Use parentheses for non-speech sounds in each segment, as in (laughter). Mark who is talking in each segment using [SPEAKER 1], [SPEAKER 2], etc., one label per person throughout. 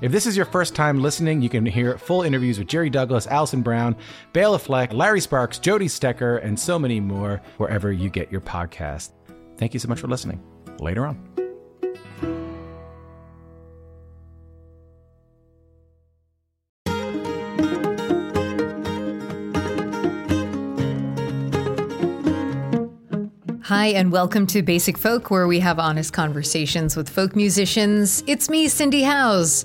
[SPEAKER 1] If this is your first time listening, you can hear full interviews with Jerry Douglas, Alison Brown, Bela Fleck, Larry Sparks, Jody Stecher, and so many more wherever you get your podcast. Thank you so much for listening. Later on.
[SPEAKER 2] Hi, and welcome to Basic Folk, where we have honest conversations with folk musicians. It's me, Cindy Howes.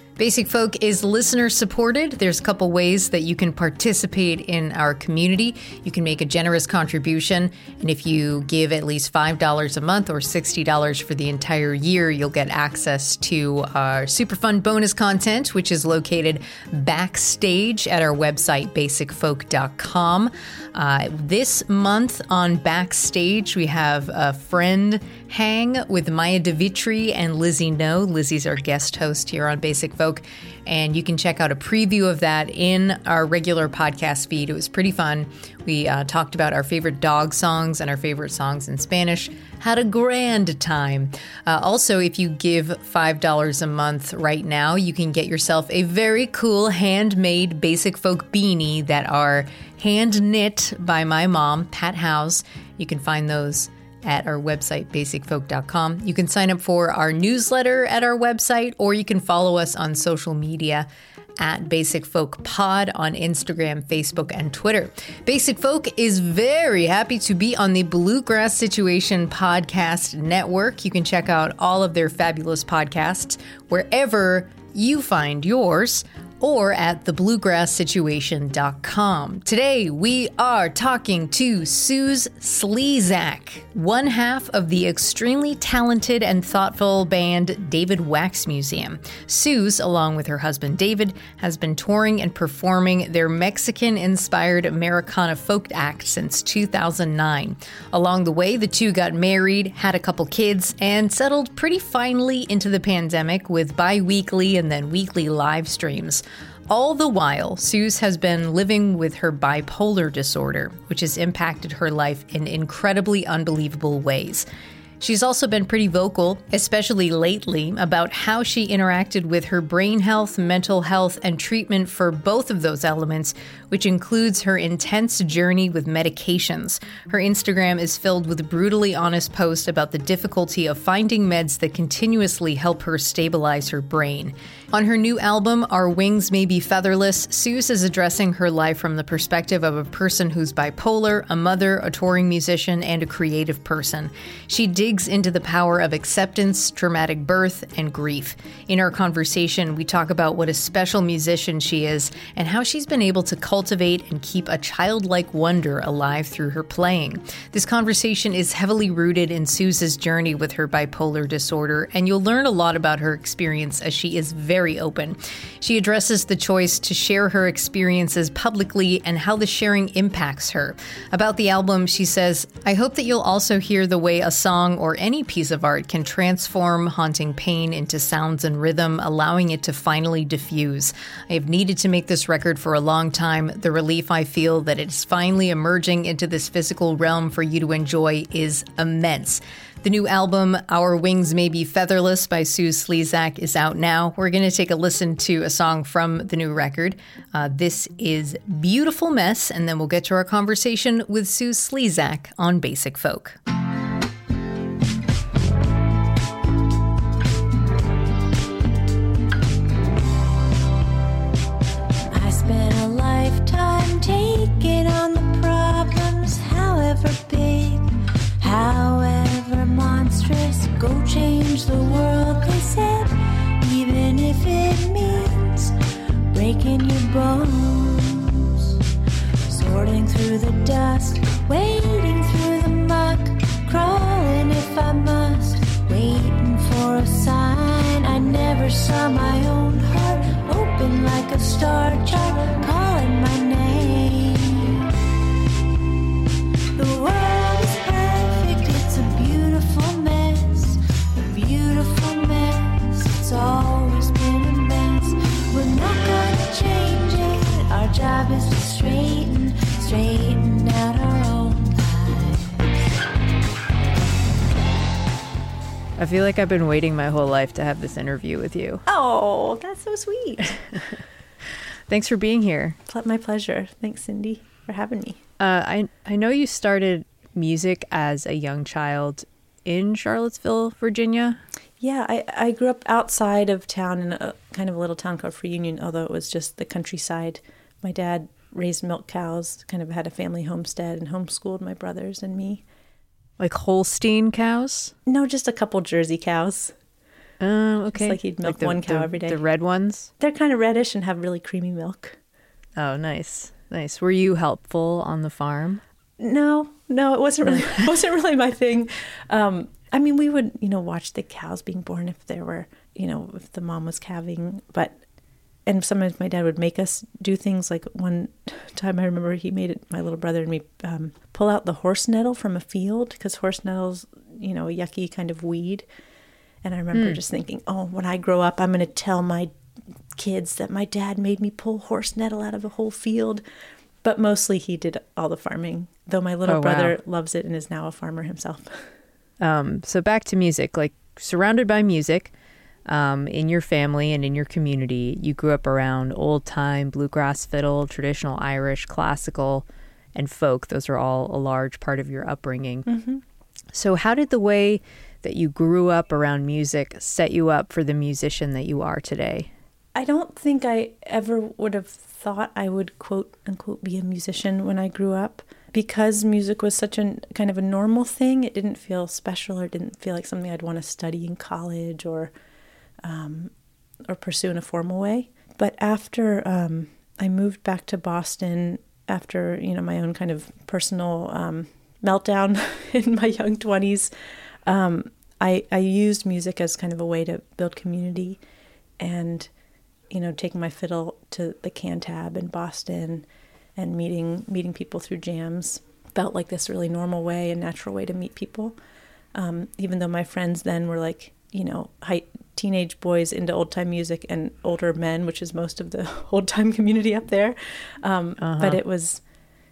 [SPEAKER 2] Basic Folk is listener supported. There's a couple ways that you can participate in our community. You can make a generous contribution, and if you give at least $5 a month or $60 for the entire year, you'll get access to our super fun bonus content, which is located backstage at our website, basicfolk.com. Uh, this month on Backstage, we have a friend hang with Maya de Vitry and Lizzie No. Lizzie's our guest host here on Basic Folk, and you can check out a preview of that in our regular podcast feed. It was pretty fun. We uh, talked about our favorite dog songs and our favorite songs in Spanish. Had a grand time. Uh, also, if you give $5 a month right now, you can get yourself a very cool handmade Basic Folk beanie that are hand knit by my mom, Pat Howes. You can find those at our website, basicfolk.com. You can sign up for our newsletter at our website, or you can follow us on social media at Basic Folk Pod on Instagram, Facebook, and Twitter. Basic Folk is very happy to be on the Bluegrass Situation Podcast Network. You can check out all of their fabulous podcasts wherever you find yours or at thebluegrasssituation.com. Today we are talking to Suze Slezak, one half of the extremely talented and thoughtful band David Wax Museum. Suze, along with her husband David, has been touring and performing their Mexican inspired Americana folk act since 2009. Along the way, the two got married, had a couple kids, and settled pretty finely into the pandemic with bi weekly and then weekly live streams. All the while, Suze has been living with her bipolar disorder, which has impacted her life in incredibly unbelievable ways. She's also been pretty vocal, especially lately, about how she interacted with her brain health, mental health, and treatment for both of those elements, which includes her intense journey with medications. Her Instagram is filled with brutally honest posts about the difficulty of finding meds that continuously help her stabilize her brain. On her new album, Our Wings May Be Featherless, Suze is addressing her life from the perspective of a person who's bipolar, a mother, a touring musician, and a creative person. She digs into the power of acceptance, traumatic birth, and grief. In our conversation, we talk about what a special musician she is and how she's been able to cultivate and keep a childlike wonder alive through her playing. This conversation is heavily rooted in Suze's journey with her bipolar disorder, and you'll learn a lot about her experience as she is very open. She addresses the choice to share her experiences publicly and how the sharing impacts her. About the album, she says, I hope that you'll also hear the way a song or any piece of art can transform haunting pain into sounds and rhythm, allowing it to finally diffuse. I have needed to make this record for a long time. The relief I feel that it's finally emerging into this physical realm for you to enjoy is immense. The new album, Our Wings May Be Featherless by Suze Slezak, is out now. We're going to take a listen to a song from the new record. Uh, this is Beautiful Mess, and then we'll get to our conversation with Suze Slezak on Basic Folk.
[SPEAKER 3] Change the world, they said, even if it means breaking your bones. Sorting through the dust, wading through the muck, crawling if I must, waiting for a sign. I never saw my own heart open like a star chart, calling my name. The world It's always been a mess. We're not gonna change it. Our job is to straighten, straighten out our own lives.
[SPEAKER 2] I feel like I've been waiting my whole life to have this interview with you.
[SPEAKER 4] Oh, that's so sweet. (laughs)
[SPEAKER 2] Thanks for being here.
[SPEAKER 4] Ple- My pleasure. Thanks, Cindy, for having me.
[SPEAKER 2] Uh, I I know you started music as a young child in Charlottesville, Virginia.
[SPEAKER 4] Yeah, I, I grew up outside of town in a kind of a little town called Free Union, although it was just the countryside. My dad raised milk cows, kind of had a family homestead, and homeschooled my brothers and me.
[SPEAKER 2] Like Holstein cows?
[SPEAKER 4] No, just a couple Jersey cows.
[SPEAKER 2] Oh, okay.
[SPEAKER 4] like he'd milk one cow
[SPEAKER 2] the,
[SPEAKER 4] every day.
[SPEAKER 2] The red ones?
[SPEAKER 4] They're kind of reddish and have really creamy milk.
[SPEAKER 2] Oh, nice. Nice. Were you helpful on the farm?
[SPEAKER 4] No, no, it wasn't really it (laughs) wasn't really my thing. Um, I mean, we would you know watch the cows being born if there were you know if the mom was calving, but and sometimes my dad would make us do things like one (laughs) time I remember he made it my little brother and me um, pull out the horse nettle from a field because horse nettle's you know a yucky kind of weed, and I remember just thinking, oh, when I grow up, I'm going to tell my kids that my dad made me pull horse nettle out of a whole field. But mostly he did all the farming, though my little
[SPEAKER 2] Oh, wow.
[SPEAKER 4] brother loves it and is now a farmer himself. (laughs)
[SPEAKER 2] Um, so back to music, like surrounded by music, um, in your family and in your community, you grew up around old time bluegrass fiddle, traditional Irish, classical, and folk. Those are all a large part of your upbringing. So, how did the way that you grew up around music set you up for the musician that you are today?
[SPEAKER 4] I don't think I ever would have thought I would quote unquote be a musician when I grew up because music was such a kind of a normal thing. It didn't feel special or didn't feel like something I'd want to study in college or um, or pursue in a formal way. But after um, I moved back to Boston after you know my own kind of personal um, meltdown (laughs) in my young twenties, um, I I used music as kind of a way to build community and you know taking my fiddle to the Cantab in Boston and meeting meeting people through jams felt like this really normal way and natural way to meet people. Um, even though my friends then were like you know high, teenage boys into old time music and older men which is most of the (laughs) old time community up there. Um, but it was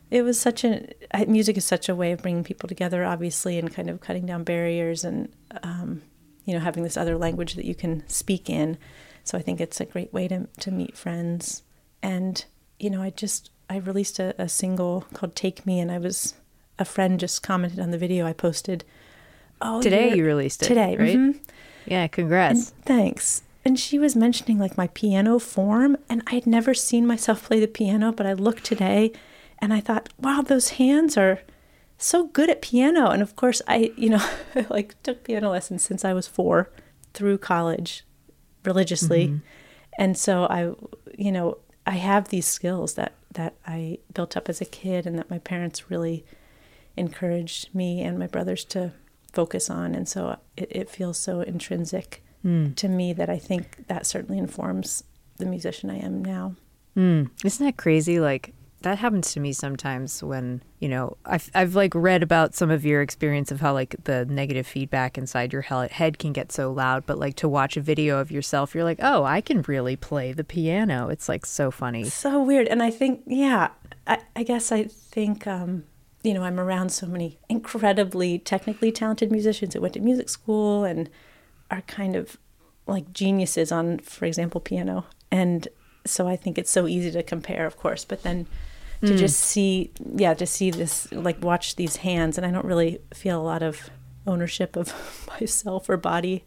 [SPEAKER 4] it was such a music is such a way of bringing people together obviously and kind of cutting down barriers and um, you know having this other language that you can speak in. So i think it's a great way to, to meet friends. And you know i just i released a, a single called take me and i was a friend just commented on the video i posted oh
[SPEAKER 2] Today
[SPEAKER 4] you're-
[SPEAKER 2] released it,
[SPEAKER 4] today
[SPEAKER 2] right?
[SPEAKER 4] mhm.
[SPEAKER 2] Yeah,
[SPEAKER 4] And
[SPEAKER 2] congrats.
[SPEAKER 4] thanks. And she was mentioning like my piano form, and I had never seen myself play the piano, but I looked today and I thought, wow, those hands are so good at piano. And of course, I, you know, (laughs) like took piano lessons since I was four through college religiously. And so I, you know, I have these skills that, that I built up as a kid and that my parents really encouraged me and my brothers to focus on. And so it, it feels so intrinsic to me that I think that certainly informs the musician I am now.
[SPEAKER 2] Mm. Isn't that crazy? Like that happens to me sometimes when you know I've I've like read about some of your experience of how like the negative feedback inside your head can get so loud, but like to watch a video of yourself, you're like, oh, I can really play the piano. It's like so funny.
[SPEAKER 4] So weird. And I think, yeah, I, I guess I think, um, you know, I'm around so many incredibly technically talented musicians that went to music school and are kind of like geniuses on, for example, piano. And so I think it's so easy to compare, of course, but then to hmm. just see, yeah, to see this, like watch these hands. And I don't really feel a lot of ownership of (laughs) myself or body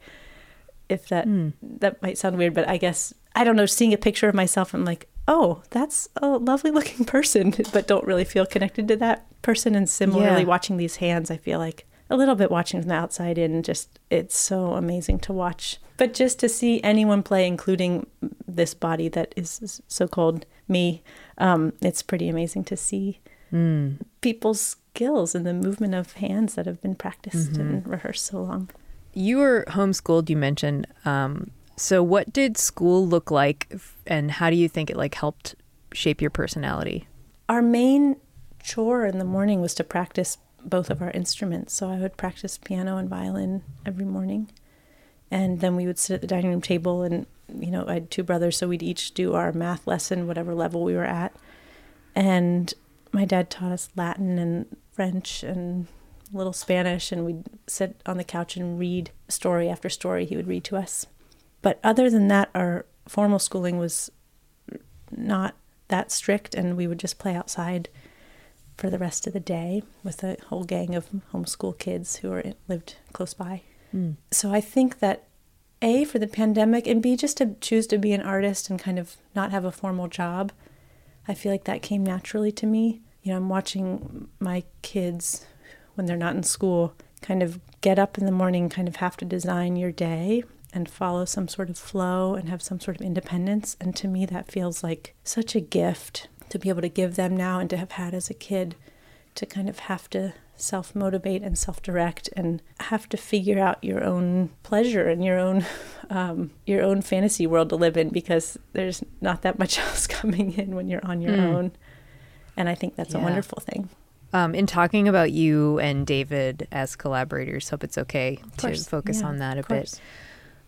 [SPEAKER 4] if that hmm. that might sound weird, but I guess I don't know. Seeing a picture of myself, I'm like, oh, that's a lovely looking (laughs) person, but don't really feel connected to that person. And similarly,
[SPEAKER 2] Yeah.
[SPEAKER 4] watching these hands, I feel like a little bit watching from the outside in. Just it's so amazing to watch, but just to see anyone play, including this body that is so called me, um, it's pretty amazing to see people's skills and the movement of hands that have been practiced and rehearsed so long.
[SPEAKER 2] You were homeschooled, you mentioned. Um, So, what did school look like, and how do you think it like helped shape your personality?
[SPEAKER 4] Our main chore in the morning was to practice both of our instruments. So I would practice piano and violin every morning. And then we would sit at the dining room table and you know, I had two brothers, so we'd each do our math lesson, whatever level we were at. And my dad taught us Latin and French and a little Spanish, and we'd sit on the couch and read story after story he would read to us. But other than that, our formal schooling was not that strict, and we would just play outside for the rest of the day with a whole gang of homeschool kids who were lived close by. Hmm. So I think that a for the pandemic and b just to choose to be an artist and kind of not have a formal job. I feel like that came naturally to me. You know, I'm watching my kids when they're not in school kind of get up in the morning, kind of have to design your day and follow some sort of flow and have some sort of independence. And to me, that feels like such a gift to be able to give them now and to have had as a kid to kind of have to self motivate and self direct and have to figure out your own pleasure and your own (laughs) um, your own fantasy world to live in because there's not that much (laughs) else coming in when you're on your own. And I think that's a wonderful thing.
[SPEAKER 2] Um, in talking about you and David as collaborators, hope it's okay to focus
[SPEAKER 4] Yeah,
[SPEAKER 2] on that a bit.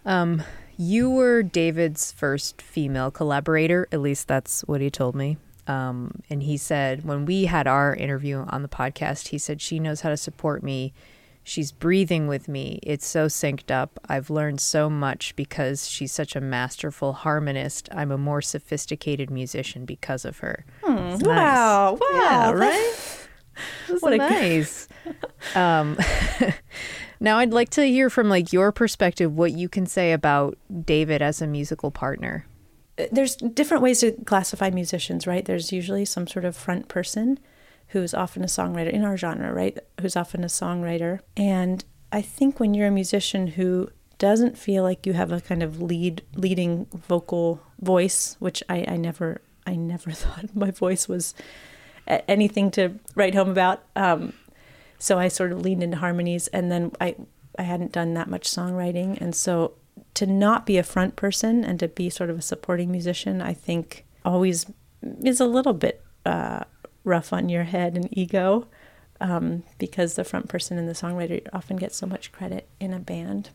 [SPEAKER 2] Um, you were David's first female collaborator, at least that's what he told me. Um, and he said when we had our interview on the podcast, he said she knows how to support me. She's breathing with me. It's so synced up. I've learned so much because she's such a masterful harmonist. I'm a more sophisticated musician because of her. It's nice.
[SPEAKER 4] Wow. Wow.
[SPEAKER 2] Yeah, right?
[SPEAKER 4] What a- (laughs)
[SPEAKER 2] nice. (laughs) um, (laughs) now I'd like to hear from like your perspective what you can say about David as a musical partner.
[SPEAKER 4] There's different ways to classify musicians, right? There's usually some sort of front person who's often a songwriter in our genre, right? Who's often a songwriter. And I think when you're a musician who doesn't feel like you have a kind of lead leading vocal voice, which I, I never I never (laughs) thought my voice was anything to write home about. Um, so I sort of leaned into harmonies, and then I I hadn't done that much songwriting, and so to not be a front person and to be sort of a supporting musician, I think always is a little bit uh, rough on your head and ego, um, because the front person and the songwriter often get so much credit in a band,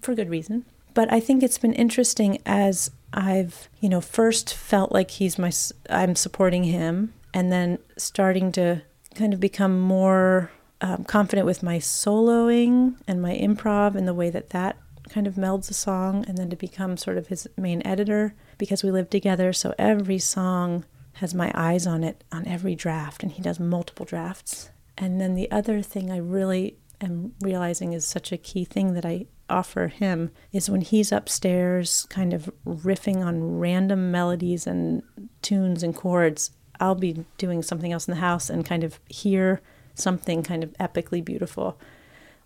[SPEAKER 4] for good reason. But I think it's been interesting as I've, you know, first felt like he's my, I'm supporting him, and then starting to kind of become more um, confident with my soloing and my improv and the way that that kind of melds a song, and then to become sort of his main editor because we live together. So every song has my eyes on it on every draft, and he does multiple drafts. And then the other thing I really am realizing is such a key thing that I offer him is when he's upstairs, kind of riffing on random melodies and tunes and chords. I'll be doing something else in the house and kind of hear something kind of epically beautiful,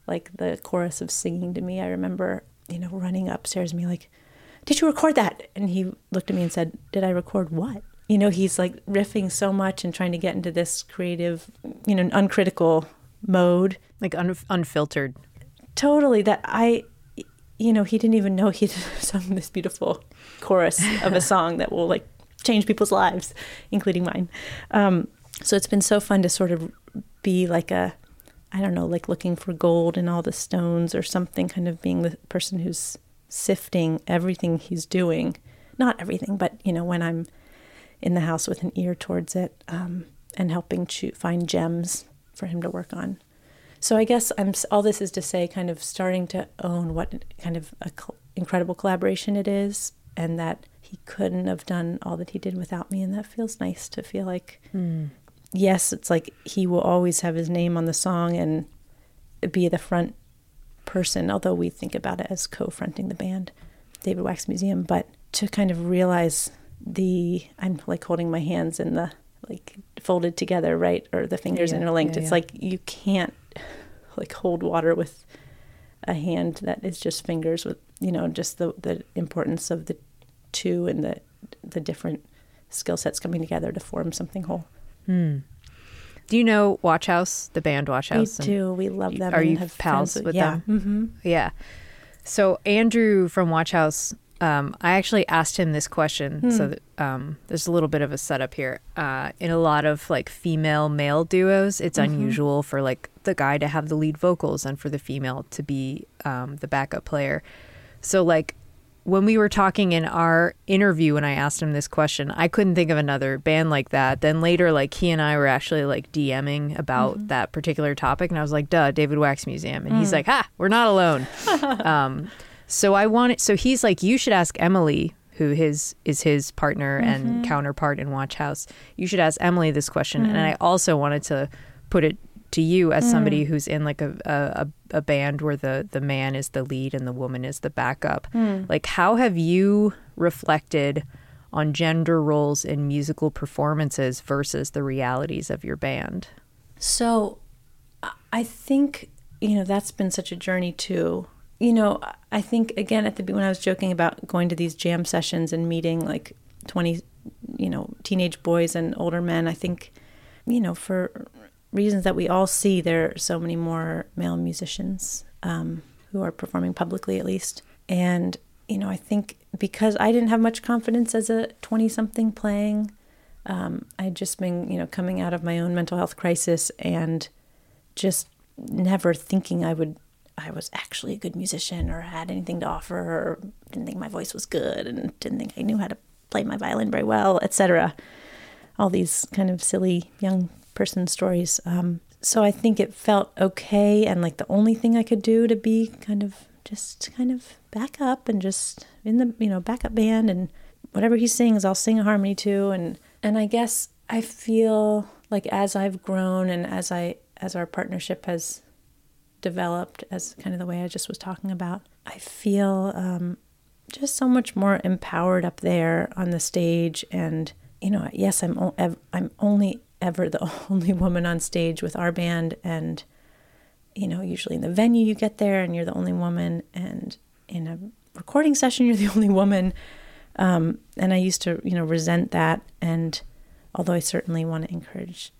[SPEAKER 4] like the chorus of singing to me. I remember, you know, running upstairs and be like, Did you record that? And he looked at me and said, Did I record what? You know, he's like riffing so much and trying to get into this creative, you know, uncritical mode
[SPEAKER 2] Like un- unfiltered.
[SPEAKER 4] totally that i you know he didn't even know he'd (laughs) sung this beautiful chorus of a (laughs) song that will like change people's lives including mine um, so it's been so fun to sort of be like a i don't know like looking for gold in all the stones or something kind of being the person who's sifting everything he's doing not everything but you know when i'm in the house with an ear towards it um, and helping to find gems for him to work on so I guess I'm all this is to say, kind of starting to own what kind of cl- incredible collaboration it is, and that he couldn't have done all that he did without me, and that feels nice to feel like. Yes, it's like he will always have his name on the song and be the front person, although we think about it as co-fronting the band, David Wax Museum. But to kind of realize the, I'm like holding my hands in the like folded together, right, or the fingers
[SPEAKER 2] Yeah,
[SPEAKER 4] interlinked.
[SPEAKER 2] yeah,
[SPEAKER 4] it's
[SPEAKER 2] yeah.
[SPEAKER 4] like you can't like hold water with a hand that is just fingers with you know just the the importance of the two and the the different skill sets coming together to form something whole.
[SPEAKER 2] Do you know Watch House, the band Watch House?
[SPEAKER 4] we do. We love them.
[SPEAKER 2] Are you
[SPEAKER 4] have
[SPEAKER 2] pals with
[SPEAKER 4] yeah.
[SPEAKER 2] them?
[SPEAKER 4] hmm
[SPEAKER 2] Yeah. So Andrew from Watch House Um, I actually asked him this question,
[SPEAKER 4] Hmm.
[SPEAKER 2] so that, um, there's a little bit of a setup here. Uh, in a lot of like female male duos, it's
[SPEAKER 4] Mm-hmm.
[SPEAKER 2] unusual for like the guy to have the lead vocals and for the female to be um, the backup player. So like when we were talking in our interview when I asked him this question, I couldn't think of another band like that. Then later, like he and I were actually like DMing about
[SPEAKER 4] Mm-hmm.
[SPEAKER 2] that particular topic, and I was like, "Duh, David Wax Museum," and
[SPEAKER 4] Mm.
[SPEAKER 2] he's like, "Ha, we're not alone." (laughs) um, so I wanted, so he's like, "You should ask Emily." Who his is his partner
[SPEAKER 4] Mm-hmm.
[SPEAKER 2] and counterpart in Watch House? You should ask Emily this question,
[SPEAKER 4] Mm.
[SPEAKER 2] and I also wanted to put it to you as somebody mm. who's in like a, a a band where the the man is the lead and the woman is the backup. Mm. Like how have you reflected on gender roles in musical performances versus the realities of your band?
[SPEAKER 4] So I- I think, you know, that's been such a journey too. You know, I think again at the when I was joking about going to these jam sessions and meeting like 20, you know, teenage boys and older men, I think, you know, for reasons that we all see, there are so many more male musicians um, who are performing publicly at least. And, you know, I think because I didn't have much confidence as a 20 something playing, um, I'd just been, you know, coming out of my own mental health crisis and just never thinking I would, I was actually a good musician or had anything to offer or didn't think my voice was good and didn't think I knew how to play my violin very well, etc. All these kind of silly young person stories. Um, so I think it felt okay and like the only thing I could do to be kind of just kind of back up and just in the you know backup band and whatever he sings I'll sing a harmony to, and and I guess I feel like as I've grown and as I as our partnership has developed as kind of the way I just was talking about I feel um, just so much more empowered up there on the stage and you know yes I'm o- I'm only ever the (laughs) only woman on stage with our band and you know usually in the venue you get there and you're the only woman and in a recording session you're (laughs) the only woman. Um, and I used to you know resent that and although I certainly want to encourage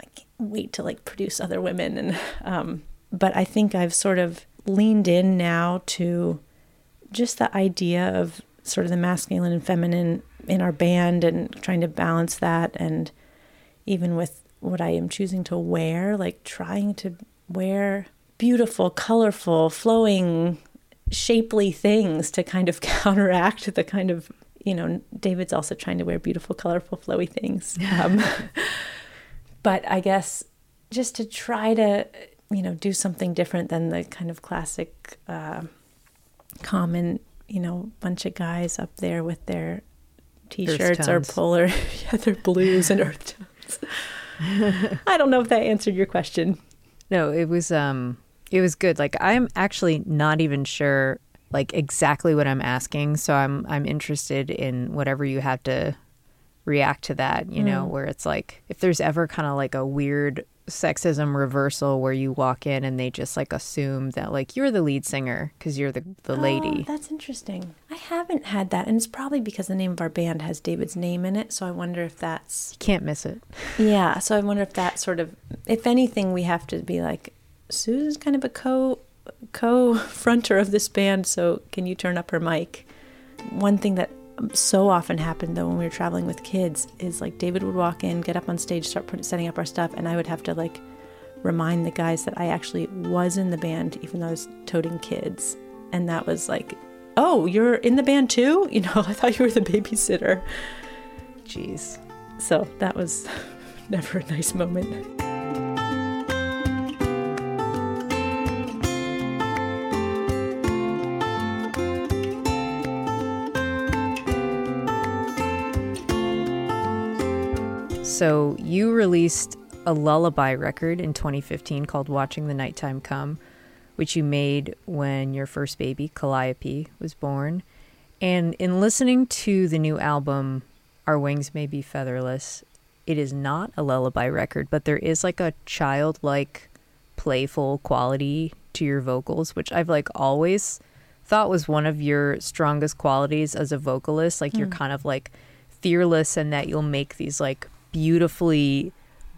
[SPEAKER 4] I can't wait to like produce other women and (laughs) um, but I think I've sort of leaned in now to just the idea of sort of the masculine and feminine in our band and trying to balance that and even with what I am choosing to wear like trying to wear beautiful colorful flowing shapely things to kind of (laughs) counteract the kind of you know David's also trying to wear beautiful colorful flowy things. Um, (laughs) but I guess just to try to you know do something different than the kind of classic uh, common you know bunch of guys up there with their t-shirts or polar (laughs) yeah their blues and earth tones (laughs) i don't know if that answered your question.
[SPEAKER 2] No, it was um it was good. Like I'm actually not even sure like exactly what I'm asking, so I'm I'm interested in whatever you have to react to that, you know, where it's like if there's ever kind of like a weird sexism reversal where you walk in and they just like assume that like you're the lead singer because you're the the
[SPEAKER 4] Oh,
[SPEAKER 2] lady.
[SPEAKER 4] that's interesting i haven't had that and it's probably because the name of our band has david's name in it so i wonder if that's
[SPEAKER 2] You can't miss it.
[SPEAKER 4] Yeah, so I wonder if that sort of, if anything, we have to be like, Susan's kind of a co co fronter of this band, so can you turn up her mic? One thing that so often happened though when we were traveling with kids is like David would walk in, get up on stage, start put, setting up our stuff, and I would have to like remind the guys that I actually was in the band, even though I was toting kids, and that was like. Oh, you're in the band too? (laughs) You know, (laughs) I thought you were the babysitter.
[SPEAKER 2] Jeez.
[SPEAKER 4] So that was (laughs) never a nice moment.
[SPEAKER 2] So you released a lullaby record in 2015 called Watching the Nighttime Come, which you made when your first baby, Calliope, was born. And in listening to the new album, Our Wings May Be Featherless, it is not a lullaby record, but there is like a childlike, playful quality to your vocals, which I've like always thought was one of your strongest qualities as a vocalist. Like you're hmm. kind of like fearless and that you'll make these like beautifully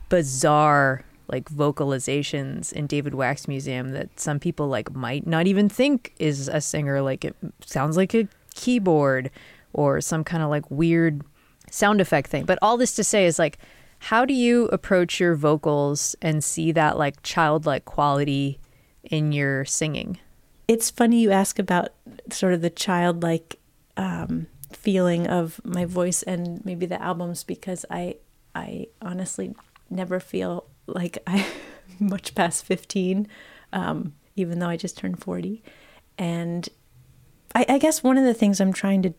[SPEAKER 2] bizarre like vocalizations in David Wax Museum that some people like might not even think is a singer like it sounds like a keyboard or some kind of like weird sound effect thing. But all this to say is like, how do you approach your vocals and see that like childlike quality in your singing?
[SPEAKER 4] It's funny you ask about sort of the childlike um, feeling of my voice and maybe the albums because I I honestly never feel like (laughs) I'm much past 15, um, even though I just turned 40. And I, I guess one of the things I'm trying to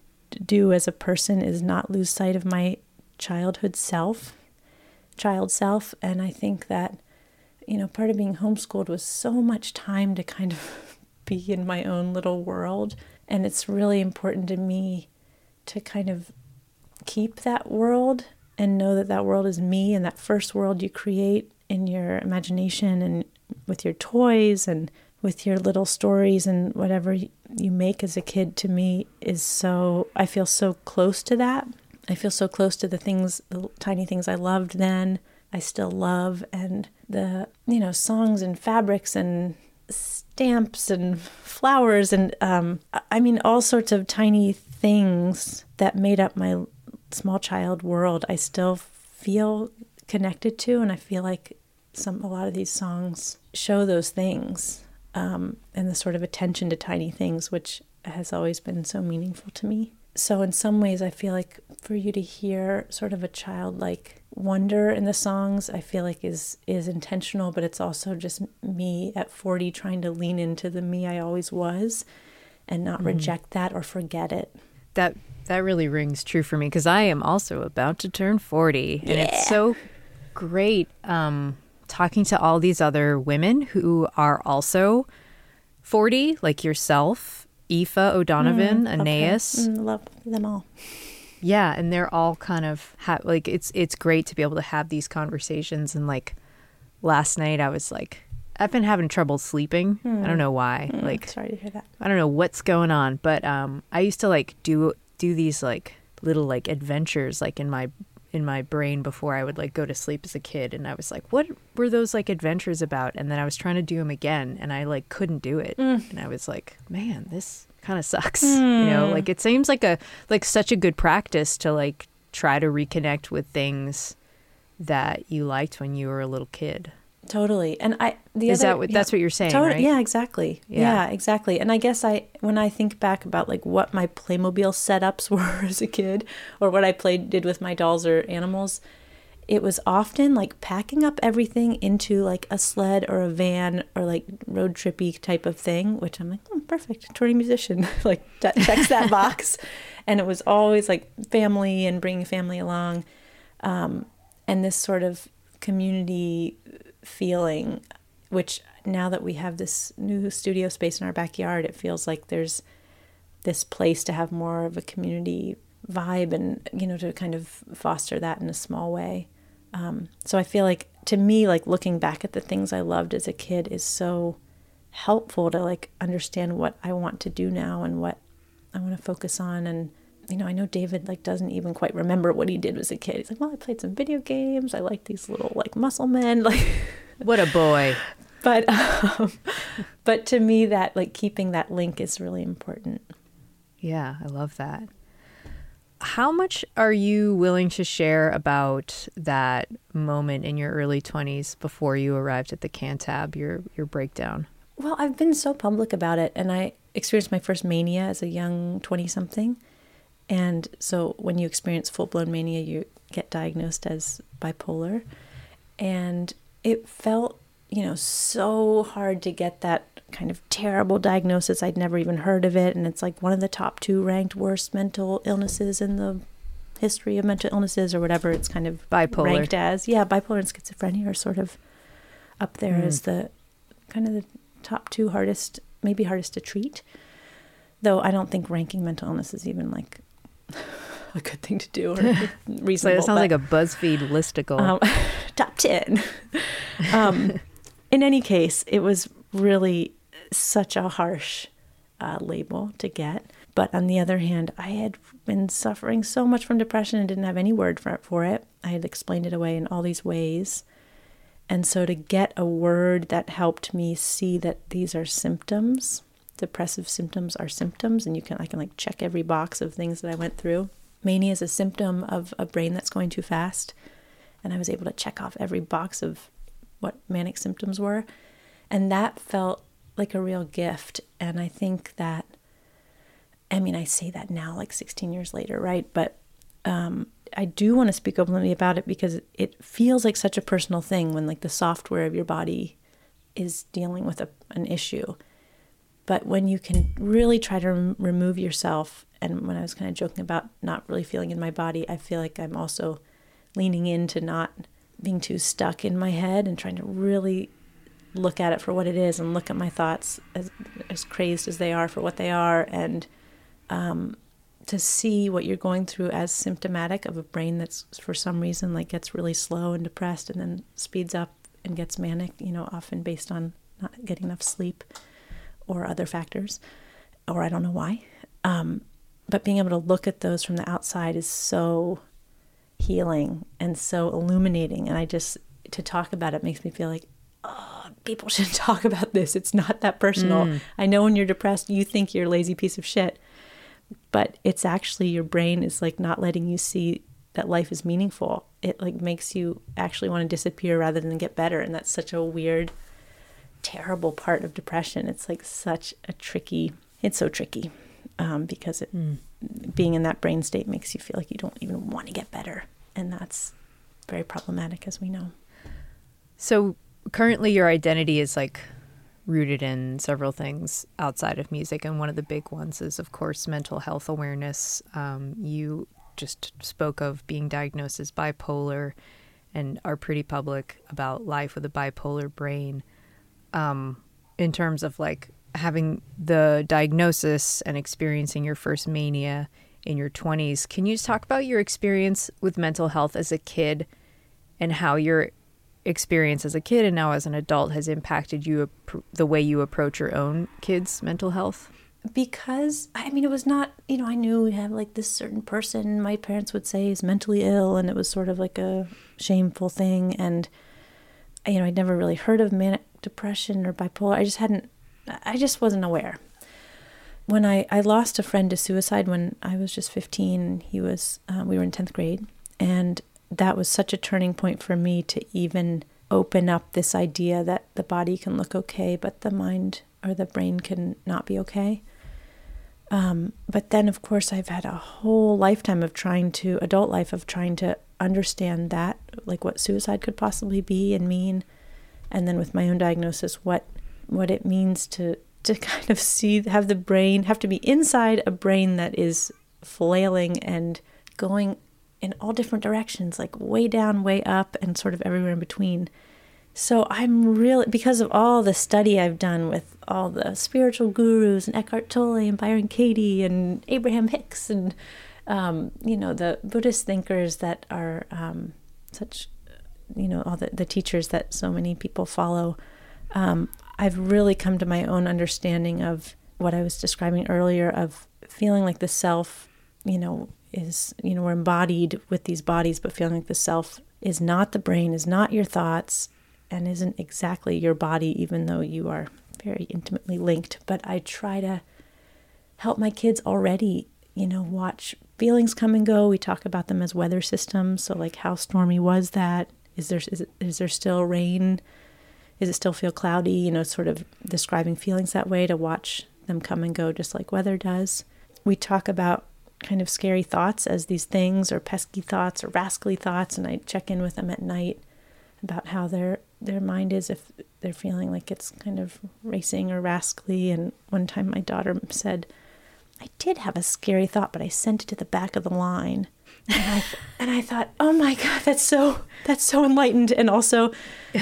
[SPEAKER 4] do as a person is not lose sight of my childhood self, child self. And I think that, you know, part of being homeschooled was so much time to kind of (laughs) be in my own little world. And it's really important to me to kind of keep that world and know that that world is me and that first world you create in your imagination and with your toys and with your little stories and whatever you make as a kid to me is so I feel so close to that. I feel so close to the things the tiny things I loved then I still love and the you know songs and fabrics and stamps and flowers and um I mean all sorts of tiny things that made up my small child world I still feel connected to and I feel like some a lot of these songs show those things um, and the sort of attention to tiny things, which has always been so meaningful to me. So, in some ways, I feel like for you to hear sort of a childlike wonder in the songs, I feel like is is intentional, but it's also just me at 40 trying to lean into the me I always was and not mm. reject that or forget it.
[SPEAKER 2] That that really rings true for me because I am also about to turn 40 yeah. and it's so great um, talking to all these other women who are also 40, like yourself, Aoife O'Donovan, mm, Anais.
[SPEAKER 4] Okay. Mm, love them all.
[SPEAKER 2] Yeah, and they're all kind of ha- like it's it's great to be able to have these conversations and like last night I was like I've been having trouble sleeping. Mm. I don't hmm. know why.
[SPEAKER 4] Mm,
[SPEAKER 2] like
[SPEAKER 4] sorry to hear that.
[SPEAKER 2] I don't know what's going on, but um I used to like do do these like little like adventures like in my in my brain before I would like go to sleep as a kid and I was like what were those like adventures about and then I was trying to do them again and I like couldn't do it mm. and I was like man this kind of sucks mm. (laughs) you know hmm. like it seems like a like such a good practice to like try to reconnect with things that you liked when you were a little kid
[SPEAKER 4] Totally. And I
[SPEAKER 2] the Is other, that what, yeah, that's what you're saying, totally, right?
[SPEAKER 4] Yeah, exactly. Yeah. yeah. exactly. And I guess I when I think back about like what my Playmobil setups (laughs) were as a kid or what I played did with my dolls or animals, it was often like packing up everything into like a sled or a van or like road trippy type of thing, which I'm like, oh, perfect, touring musician, (laughs) like that checks that (laughs) box. And it was always like family and bringing family along, um, and this sort of community feeling, which now that we have this new studio space in our backyard, it feels like there's this place to have more of a community vibe and, you know, to kind of foster that in a small way. Um, so I feel like to me, like looking back at the things I loved as a kid is so helpful to like understand what I want to do now and what I want to focus on and you know, I know David like doesn't even quite remember what he did as a kid. He's like, well, I played some video games. I like these little like muscle men. (laughs) Like,
[SPEAKER 2] what a boy.
[SPEAKER 4] but, um, (laughs) but to me, that like keeping that link is really important.
[SPEAKER 2] Yeah, I love that. How much are you willing to share about that moment in your early 20s before you arrived at the Cantab, your your breakdown?
[SPEAKER 4] Well, I've been so public about it and I experienced my first mania as a young 20 something and so when you experience full blown mania, you get diagnosed as bipolar. And it felt, you know, so hard to get that kind of terrible diagnosis. I'd never even heard of it. And it's like one of the top two ranked worst mental illnesses in the history of mental illnesses or whatever it's kind of
[SPEAKER 2] bipolar.
[SPEAKER 4] ranked as. Yeah, bipolar and schizophrenia are sort of up there mm. as the kind of the top two hardest, maybe hardest to treat. Though I don't think ranking mental illness is even like (laughs) a good thing to do or (laughs) reasonable.
[SPEAKER 2] so it sounds but, like a BuzzFeed listicle. Um, (laughs)
[SPEAKER 4] top 10. Um, in any case, it was really such a harsh uh, label to get. But on the other hand, I had been suffering so much from depression and didn't have any word for, for it. I had explained it away in all these ways. And so to get a word that helped me see that these are symptoms depressive symptoms are symptoms and you can I can like check every box of things that I went through. Mania is a symptom of a brain that's going too fast. And I was able to check off every box of what manic symptoms were. And that felt like a real gift. And I think that, I mean, I say that now, like 16 years later, right? But um, I do want to speak openly about it because it feels like such a personal thing when, like, the software of your body is dealing with a, an issue. But when you can really try to rem- remove yourself, and when I was kind of joking about not really feeling in my body, I feel like I'm also leaning into not being too stuck in my head and trying to really look at it for what it is and look at my thoughts as, as crazed as they are for what they are and um, to see what you're going through as symptomatic of a brain that's for some reason like gets really slow and depressed and then speeds up and gets manic you know often based on not getting enough sleep or other factors or i don't know why um, but being able to look at those from the outside is so healing and so illuminating. And I just, to talk about it makes me feel like, oh, people (laughs) should talk about this. It's not that personal. Mm. I know when you're depressed, you think you're a lazy piece of shit, but it's actually your brain is like not letting you see that life is meaningful. It like makes you actually want to disappear rather than get better. And that's such a weird, terrible part of depression. It's like such a tricky, it's so tricky um, because it, mm. being in that brain state makes you feel like you don't even want to get better. And that's very problematic, as we know.
[SPEAKER 2] So, currently, your identity is like rooted in several things outside of music. And one of the big ones is, of course, mental health awareness. Um, you just spoke of being diagnosed as bipolar and are pretty public about life with a bipolar brain um, in terms of like having the diagnosis and experiencing your first mania in your 20s. Can you talk about your experience with mental health as a kid and how your experience as a kid and now as an adult has impacted you the way you approach your own kids' mental health?
[SPEAKER 4] Because I mean, it was not, you know, I knew we have like this certain person my parents would say is mentally ill, and it was sort of like a shameful thing. And, you know, I'd never really heard of manic depression or bipolar. I just hadn't I just wasn't aware. When I, I lost a friend to suicide when I was just 15, he was, uh, we were in 10th grade. And that was such a turning point for me to even open up this idea that the body can look okay, but the mind or the brain can not be okay. Um, but then, of course, I've had a whole lifetime of trying to, adult life of trying to understand that, like what suicide could possibly be and mean. And then with my own diagnosis, what what it means to to (laughs) kind of see have the brain have to be inside a brain that is flailing and going in all different directions like way down way up and sort of everywhere in between. So i'm really because of all the study i've done with all the spiritual gurus and eckhart tolle and byron katie and abraham hicks and um, you know the buddhist thinkers that are um, such you know all the, the teachers that so many people follow um, I've really come to my own understanding of what I was describing earlier of feeling like the self, you know, is, you know, we're embodied with these bodies, but feeling like the self is not the brain, is not your thoughts, and isn't exactly your body, even though you are very intimately linked. But I try to help my kids already, you know, watch feelings come and go. We talk about them as weather systems. So, like, how stormy was that? Is there is, is there still rain? Is it still feel cloudy? You know, sort of describing feelings that way to watch them come and go just like weather does. We talk about kind of scary thoughts as these things or pesky thoughts or rascally thoughts and I check in with them at night about how their their mind is if they're feeling like it's kind of racing or rascally and one time my daughter said I did have a scary thought but I sent it to the back of the line and I, (laughs) and I thought, oh my God, that's so that's so enlightened and also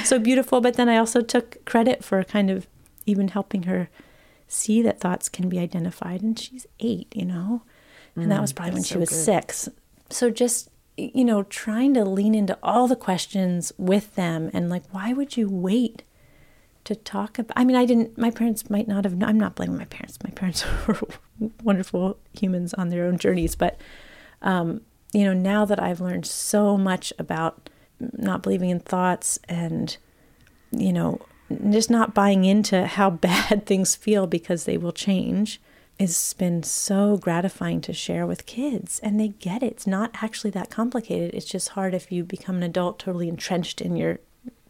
[SPEAKER 4] so beautiful. But then I also took credit for kind of even helping her see that thoughts can be identified. And she's eight, you know, and that was mm, probably when she so was good. six. So just you know, trying to lean into all the questions with them and like, why would you wait to talk about? I mean, I didn't. My parents might not have. I'm not blaming my parents. My parents (laughs) were wonderful humans on their own journeys, but um, you know, now that I've learned so much about not believing in thoughts and, you know, just not buying into how (laughs) bad things feel because they will change it's been so gratifying to share with kids and they get it. It's not actually that complicated. It's just hard if you become an adult totally entrenched in your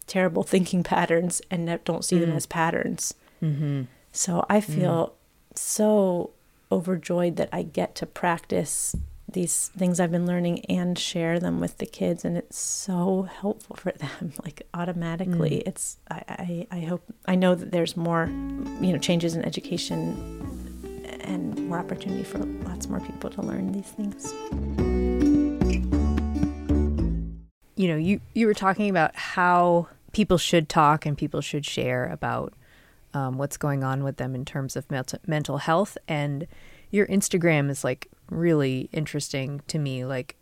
[SPEAKER 4] terrible (laughs) thinking patterns and don't see them mm. as patterns. Mm-hmm. So i mm. feel so overjoyed that i get to practice these things i've been learning and share them with the kids and it's so helpful for them (laughs) like automatically. It's I, I i hope i know that there's more you know changes in education and more opportunity for lots more people to learn these things.
[SPEAKER 2] You know, you you were talking about how people should talk and people should share about um, what's going on with them in terms of mental mental health, and your Instagram is like really interesting to me. Like,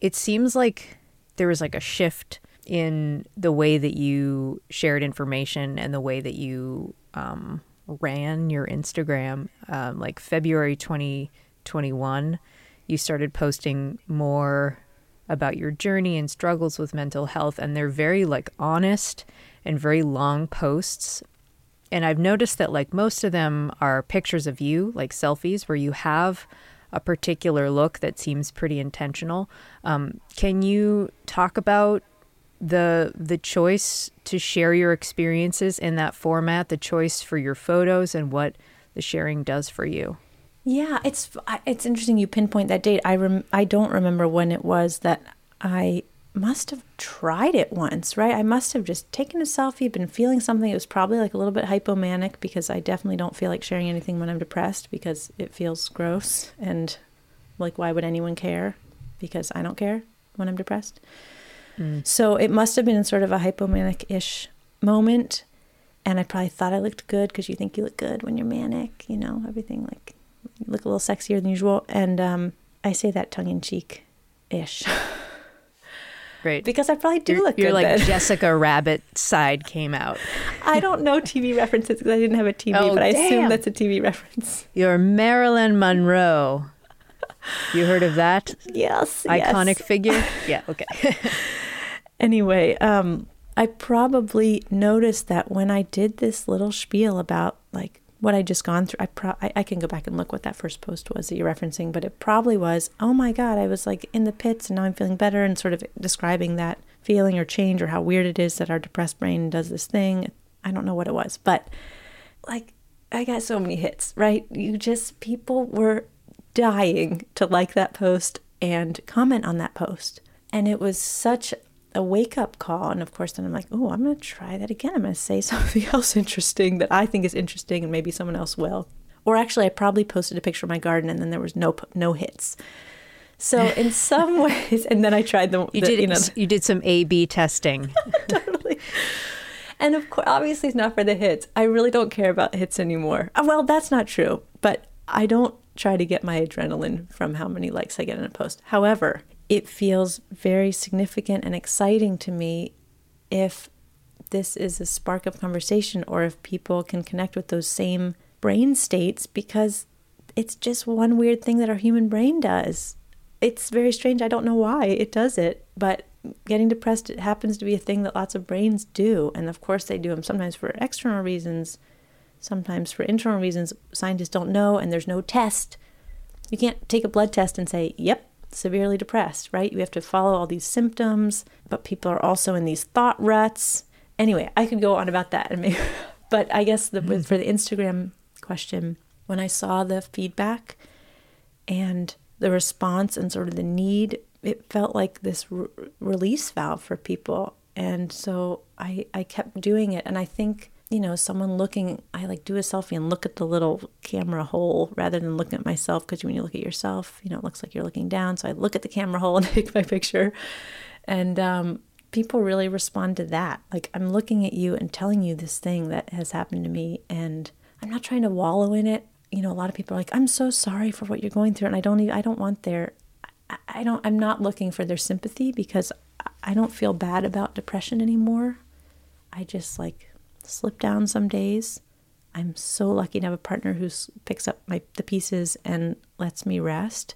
[SPEAKER 2] it seems like there was like a shift in the way that you shared information and the way that you um, ran your Instagram. Um, like February 2021, you started posting more about your journey and struggles with mental health and they're very like honest and very long posts and i've noticed that like most of them are pictures of you like selfies where you have a particular look that seems pretty intentional um, can you talk about the the choice to share your experiences in that format the choice for your photos and what the sharing does for you
[SPEAKER 4] Yeah, it's it's interesting you pinpoint that date. I rem, I don't remember when it was that I must have tried it once, right? I must have just taken a selfie, been feeling something. It was probably like a little bit hypomanic because I definitely don't feel like sharing anything when I'm depressed because it feels gross and like why would anyone care? Because I don't care when I'm depressed. So it must have been sort of a hypomanic-ish moment and I probably thought I looked good because you think you look good when you're manic, you know, everything like you look a little sexier than usual. And um, I say that tongue in cheek ish (laughs)
[SPEAKER 2] great
[SPEAKER 4] because I probably do
[SPEAKER 2] your,
[SPEAKER 4] look
[SPEAKER 2] your
[SPEAKER 4] good.
[SPEAKER 2] like
[SPEAKER 4] then. (laughs)
[SPEAKER 2] Jessica Rabbit side came out.
[SPEAKER 4] I don't know TV references because I didn't have a TV,
[SPEAKER 2] Oh,
[SPEAKER 4] but I assume that's a TV reference.
[SPEAKER 2] You're Marilyn Monroe. You heard of that
[SPEAKER 4] Yes.
[SPEAKER 2] iconic
[SPEAKER 4] yes.
[SPEAKER 2] figure? (laughs) Yeah. Okay. (laughs)
[SPEAKER 4] Anyway, um, I probably noticed that when I did this little spiel about like what I just gone through, I, pro- I I can go back and look what that first post was that you're referencing, but it probably was, oh my god, I was like in the pits and now I'm feeling better, and sort of describing that feeling or change or how weird it is that our depressed brain does this thing. I don't know what it was, but like I got so many hits, right? You just people were dying to like that post and comment on that post. And it was such a wake up call. And of course, then I'm like, oh, I'm going to try that again. I'm going to say (laughs) something else interesting that I think is interesting and maybe someone else will. Or actually, I probably posted a picture of my garden and then there was no no hits. So in (laughs) some ways, and then I tried the,
[SPEAKER 2] You
[SPEAKER 4] the-
[SPEAKER 2] did
[SPEAKER 4] you know,
[SPEAKER 2] you did some A B testing. (laughs)
[SPEAKER 4] totally. And of course, obviously, it's not for the hits. I really don't care about hits anymore. Uh, Well, that's not true, but I don't try to get my adrenaline from how many likes I get in a post. However, it feels very significant and exciting to me if this is a spark of conversation or if people can connect with those same brain states because it's just one weird thing that our human brain does. It's very strange. I don't know why it does it, but getting depressed it happens to be a thing that lots of brains do, and of course they do them sometimes for external reasons, sometimes for internal reasons. Scientists don't know, and there's no test. You can't take a blood test and say, "Yep, severely depressed," right? You have to follow all these symptoms, but people are also in these thought ruts. Anyway, I could go on about that, (laughs) and maybe, but I guess the, with- for the Instagram question, when I saw the feedback and the response and sort of the need, it felt like this re- release valve for people. And so I, I kept doing it. And I think, you know, someone looking, I like do a selfie and look at the little camera hole rather than looking at myself. Because when you look at yourself, you know, it looks like you're looking down. So I look at the camera hole (laughs) and take my picture. And um, people really respond to that. Like, I'm looking at you and telling you this thing that has happened to me. And I'm not trying to wallow in it. You know, a lot of people are like, I'm so sorry for what you're going through. And I don't even, I don't want their, I- I don't, I'm not looking for their sympathy because I- I don't feel bad about depression anymore. I just like slip down some days. I'm so lucky to have a partner who picks up my the pieces and lets me rest.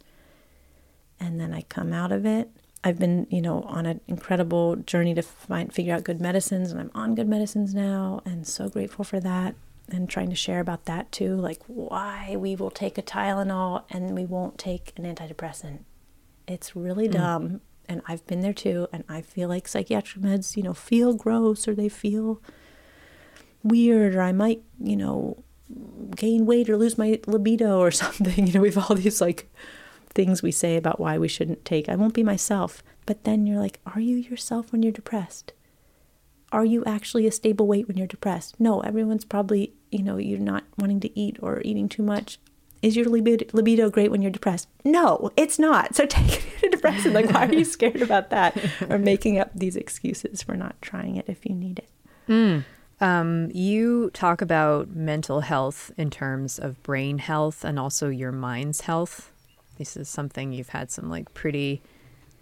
[SPEAKER 4] And then I come out of it. I've been, you know, on an incredible journey to find figure out good medicines and I'm on good medicines now and so grateful for that and trying to share about that too, like why we will take a Tylenol and we won't take an antidepressant. It's really mm. dumb and I've been there too and I feel like psychiatric meds, you know, feel gross or they feel weird or I might, you know, gain weight or lose my libido or (laughs) something. You know, we've all these like things we say about why we shouldn't take. I won't be myself. But then you're like, are you yourself when you're depressed? Are you actually a stable weight when you're depressed? No, everyone's probably, you know, you're not wanting to eat or eating too much. Is your libido, libido great when you're depressed? No, it's not. So (laughs) take an antidepressant. Like, why are you (laughs) scared about that? Or making up these excuses for not trying it if you need it. Hmm.
[SPEAKER 5] Um, you talk about mental health in terms of brain health and also your mind's health. This is something you've had some like pretty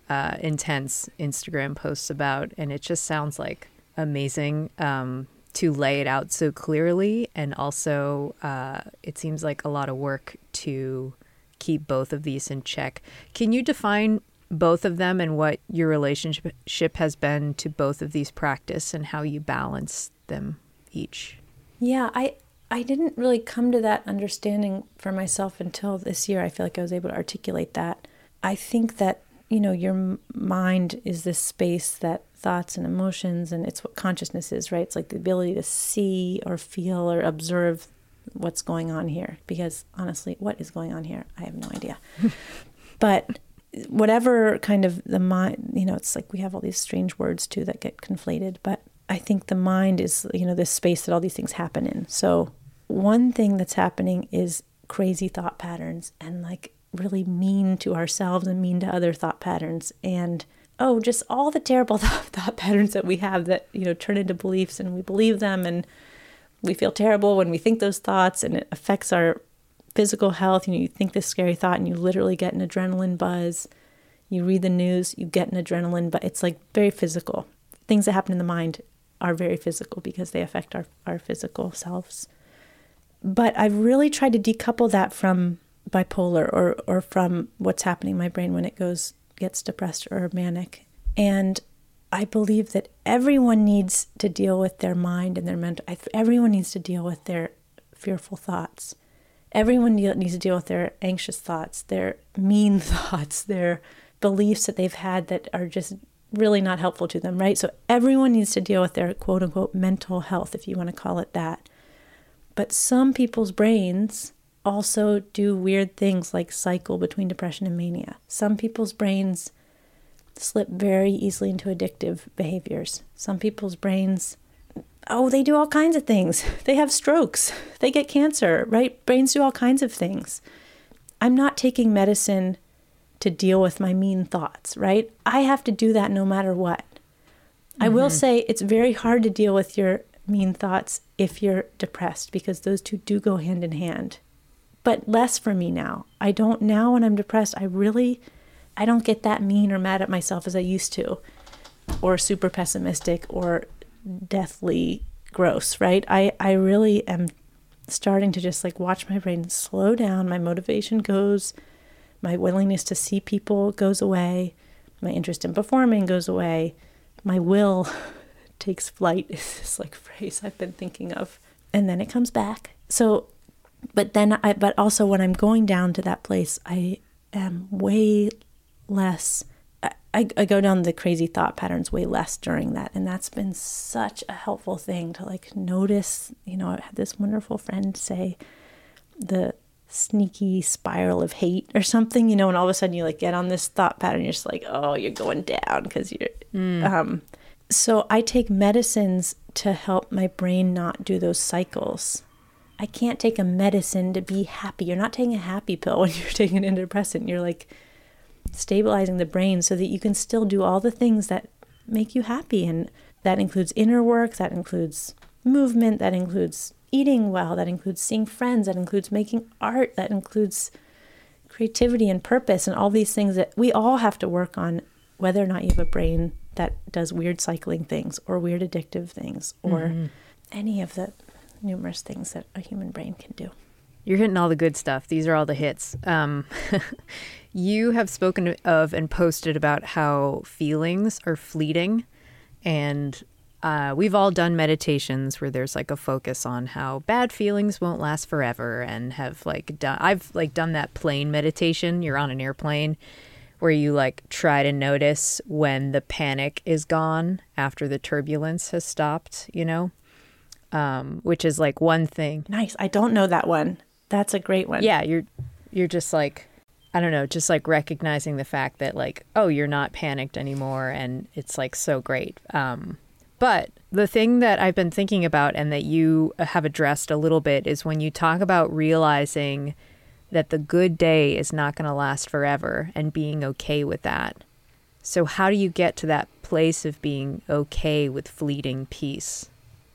[SPEAKER 5] uh, intense Instagram posts about, and it just sounds like amazing um, to lay it out so clearly. And also, uh, it seems like a lot of work to keep both of these in check. Can you define both of them and what your relationship has been to both of these practice and how you balance them each?
[SPEAKER 4] Yeah, I I didn't really come to that understanding for myself until this year. I feel like I was able to articulate that. I think that, you know, your mind is this space that thoughts and emotions and it's what consciousness is, right? It's like the ability to see or feel or observe what's going on here because honestly, what is going on here? I have no idea. (laughs) but whatever kind of the mind, you know, it's like we have all these strange words too that get conflated, but I think the mind is, you know, this space that all these things happen in. So, one thing that's happening is crazy thought patterns and like really mean to ourselves and mean to other thought patterns. And oh, just all the terrible (laughs) thought patterns that we have that, you know, turn into beliefs and we believe them and we feel terrible when we think those thoughts and it affects our physical health. You know, you think this scary thought and you literally get an adrenaline buzz. You read the news, you get an adrenaline, but it's like very physical. Things that happen in the mind are very physical because they affect our, our physical selves. But I've really tried to decouple that from bipolar or, or from what's happening in my brain when it goes gets depressed or manic. And I believe that everyone needs to deal with their mind and their mental. Everyone needs to deal with their fearful thoughts. Everyone needs to deal with their anxious thoughts, their mean (laughs) thoughts, their beliefs that they've had that are just really not helpful to them, right? So everyone needs to deal with their quote unquote mental health, if you want to call it that. But some people's brains also do weird things like cycle between depression and mania. Some people's brains slip very easily into addictive behaviors. Some people's brains, oh, they do all kinds of things. (laughs) They have strokes, they get cancer, right? Brains do all kinds of things. I'm not taking medicine to deal with my mean thoughts, right? I have to do that no matter what. Mm-hmm. I will say it's very hard to deal with your mean thoughts if you're depressed because those two do go hand in hand. But less for me now. I don't now when I'm depressed, I really I don't get that mean or mad at myself as I used to or super pessimistic or deathly gross, right? I I really am starting to just like watch my brain slow down, my motivation goes my willingness to see people goes away. My interest in performing goes away. My will (laughs) takes flight (laughs) is this like phrase I've been thinking of. And then it comes back. So, but then I, but also when I'm going down to that place, I am way less. I, I go down the crazy thought patterns way less during that. And that's been such a helpful thing to like notice. You know, I had this wonderful friend say the sneaky spiral of hate or something, you know, and all of a sudden you like get on this thought pattern, you're just like, oh, you're going down because you're. Mm. Um, so I take medicines to help my brain not do those cycles. I can't take a medicine to be happy. You're not taking a happy pill (laughs) when you're taking an antidepressant. You're like stabilizing the brain so that you can still do all the things that make you happy. And that includes inner work, that includes movement, that includes eating well, that includes seeing friends, that includes making art, that includes creativity and purpose, and all these things that we all have to work on, whether or not you have a brain that does weird cycling things or weird addictive things or mm-hmm. any of the numerous things that a human brain can do.
[SPEAKER 5] You're hitting all the good stuff. These are all the hits. Um, (laughs)
[SPEAKER 2] You have spoken of and posted about how feelings are fleeting. And uh, we've all done meditations where there's like a focus on how bad feelings won't last forever and have like done, I've like done that plane meditation. You're on an airplane where you like try to notice when the panic is gone after the turbulence has stopped, you know? Um, which is like one thing.
[SPEAKER 4] Nice. I don't know that one. That's a great one.
[SPEAKER 2] Yeah, you're you're just like I don't know, just like recognizing the fact that like, oh, you're not panicked anymore and it's like so great. Um but the thing that I've been thinking about and that you have addressed a little bit is when you talk about realizing that the good day is not going to last forever and being okay with that. So, how do you get to that place of being okay with fleeting peace?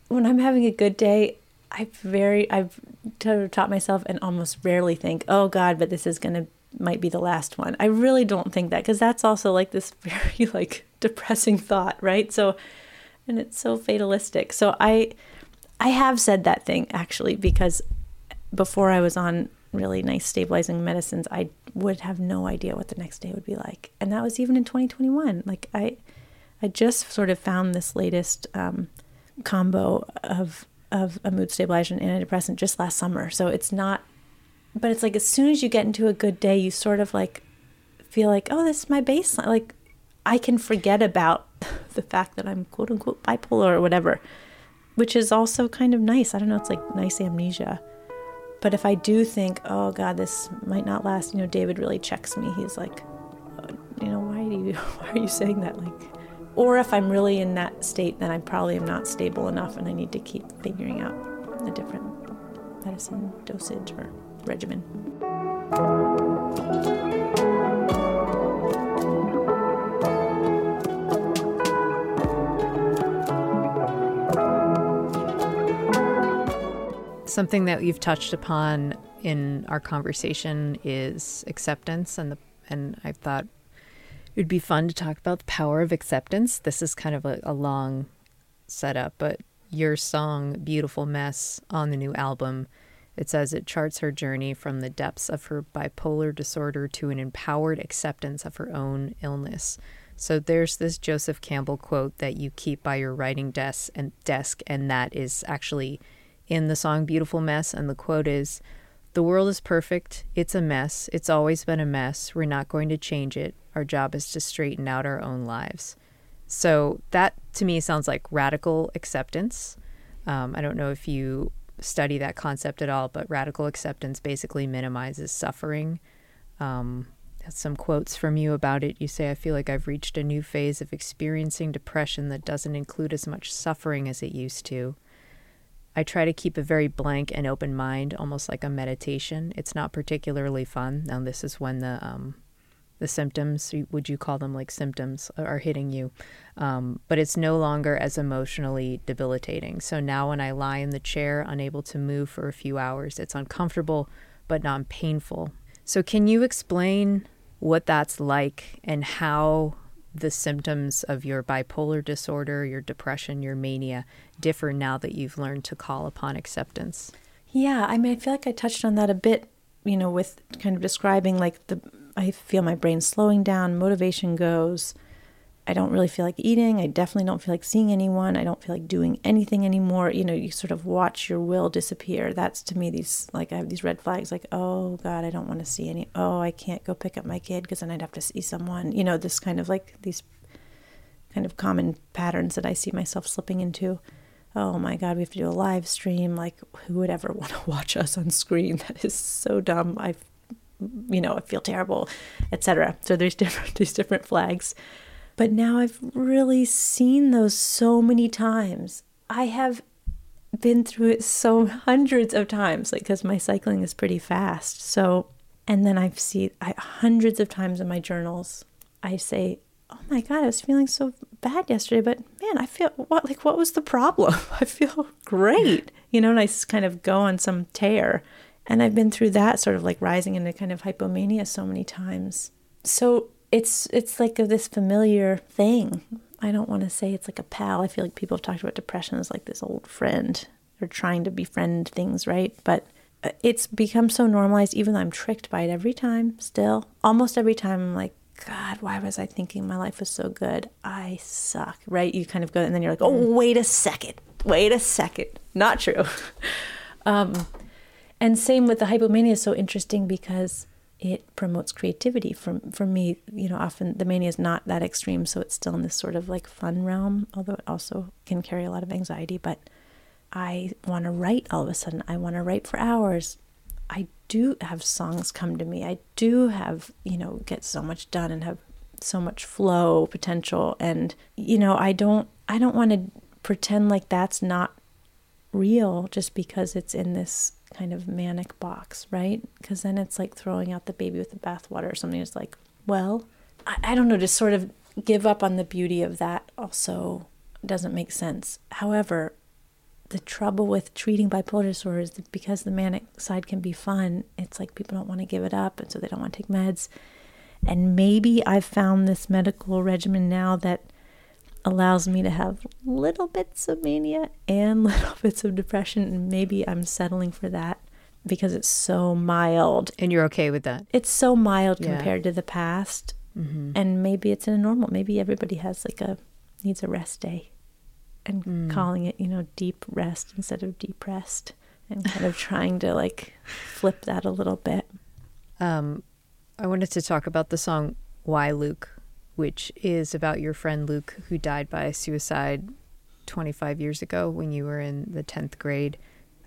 [SPEAKER 4] When I'm having a good day, I very I've taught myself and almost rarely think, "Oh God, but this is gonna might be the last one." I really don't think that because that's also like this (laughs) very like depressing thought, right? So, and it's so fatalistic. So I I have said that thing actually because before I was on really nice stabilizing medicines, I would have no idea what the next day would be like. And that was even in 2021. Like I, I just sort of found this latest um, combo of of a mood stabilizer and antidepressant just last summer. So it's not, but it's like as soon as you get into a good day, you sort of like feel like, oh, this is my baseline. Like I can forget about (laughs) the fact that I'm quote unquote bipolar or whatever, which is also kind of nice. I don't know. It's like nice amnesia. But if I do think, oh God, this might not last, you know, David really checks me. He's like, uh, you know, why do you, (laughs) why are you saying that? Like, or if I'm really in that state, then I probably am not stable enough, and I need to keep figuring out a different medicine dosage or regimen.
[SPEAKER 2] Something that you've touched upon in our conversation is acceptance, and the and I thought it would be fun to talk about the power of acceptance. This is kind of a, a long setup, but your song "Beautiful Mess" on the new album, it says it charts her journey from the depths of her bipolar disorder to an empowered acceptance of her own illness. So there's this Joseph Campbell quote that you keep by your writing desk and desk, and that is actually in the song Beautiful Mess, and the quote is The world is perfect. It's a mess. It's always been a mess. We're not going to change it. Our job is to straighten out our own lives. So that to me sounds like radical acceptance. Um, I don't know if you study that concept at all, but radical acceptance basically minimizes suffering. Um, some quotes from you about it. You say, I feel like I've reached a new phase of experiencing depression that doesn't include as much suffering as it used to. I try to keep a very blank and open mind, almost like a meditation. It's not particularly fun. Now, this is when the um, the symptoms, would you call them like symptoms, are hitting you. Um, but it's no longer as emotionally debilitating. So now, when I lie in the chair, unable to move for a few hours, it's uncomfortable but not painful. So, can you explain what that's like and how the symptoms of your bipolar disorder, your depression, your mania differ now that you've learned to call upon acceptance?
[SPEAKER 4] Yeah, I mean, I feel like I touched on that a bit, you know, with kind of describing like the, I feel my brain slowing down, motivation goes, I don't really feel like eating. I definitely don't feel like seeing anyone. I don't feel like doing anything anymore. You know, you sort of watch your will disappear. That's to me these like I have these red flags like, "Oh god, I don't want to see any. Oh, I can't go pick up my kid because then I'd have to see someone." You know, this kind of like these kind of common patterns that I see myself slipping into. Oh my god, we have to do a live stream. Like who would ever (laughs) want to watch us on screen? That is so dumb. I you know, I feel terrible, etc. So there's different (laughs) these different flags. But now I've really seen those so many times. I have been through it so (laughs) hundreds of times, like because my cycling is pretty fast. So, and then I've seen I, hundreds of times in my journals, I say, "Oh my god, I was feeling so bad yesterday, but man, I feel what like what was the problem? (laughs) I feel great, you know." And I kind of go on some tear, and I've been through that sort of like rising into kind of hypomania so many times. So it's it's like this familiar thing. I don't want to say it's like a pal. I feel like people have talked about depression as like this old friend. They're trying to befriend things, right? But uh, it's become so normalized, even though I'm tricked by it every time, still. Almost every time, I'm like, God, why was I thinking my life was so good? I suck, right? You kind of go, and then you're like, oh, wait a second, wait a second. Not true. (laughs) um, and same with the hypomania is so interesting because it promotes creativity. For, for me, you know, often the mania is not that extreme, so it's still in this sort of like fun realm, although it also can carry a lot of anxiety. But I want to write all of a sudden. I want to write for hours. I do have songs come to me. I do have, you know, get so much done and have so much flow potential and you know, I don't I don't want to pretend like that's not real just because it's in this kind of manic box, right? Because then it's like throwing out the baby with the bathwater or something. It's like, well, I, I don't know, to sort of give up on the beauty of that also doesn't make sense. However, the trouble with treating bipolar disorder is that because the manic side can be fun, it's like people don't want to give it up, and so they don't want to take meds. And maybe I've found this medical regimen now that allows me to have little bits of mania and (laughs) little bits of depression, and maybe I'm settling for that because it's so mild.
[SPEAKER 5] And you're okay with that?
[SPEAKER 4] It's so mild
[SPEAKER 5] Yeah.
[SPEAKER 4] compared to the past, and maybe it's in a normal. Maybe everybody has like a needs a rest day, and calling it you know deep rest instead of depressed, and kind of trying to like flip that a little bit.
[SPEAKER 5] Um, I wanted to talk about the song Why Luke, which is about your friend Luke who died by suicide 25 years ago when you were in the 10th grade.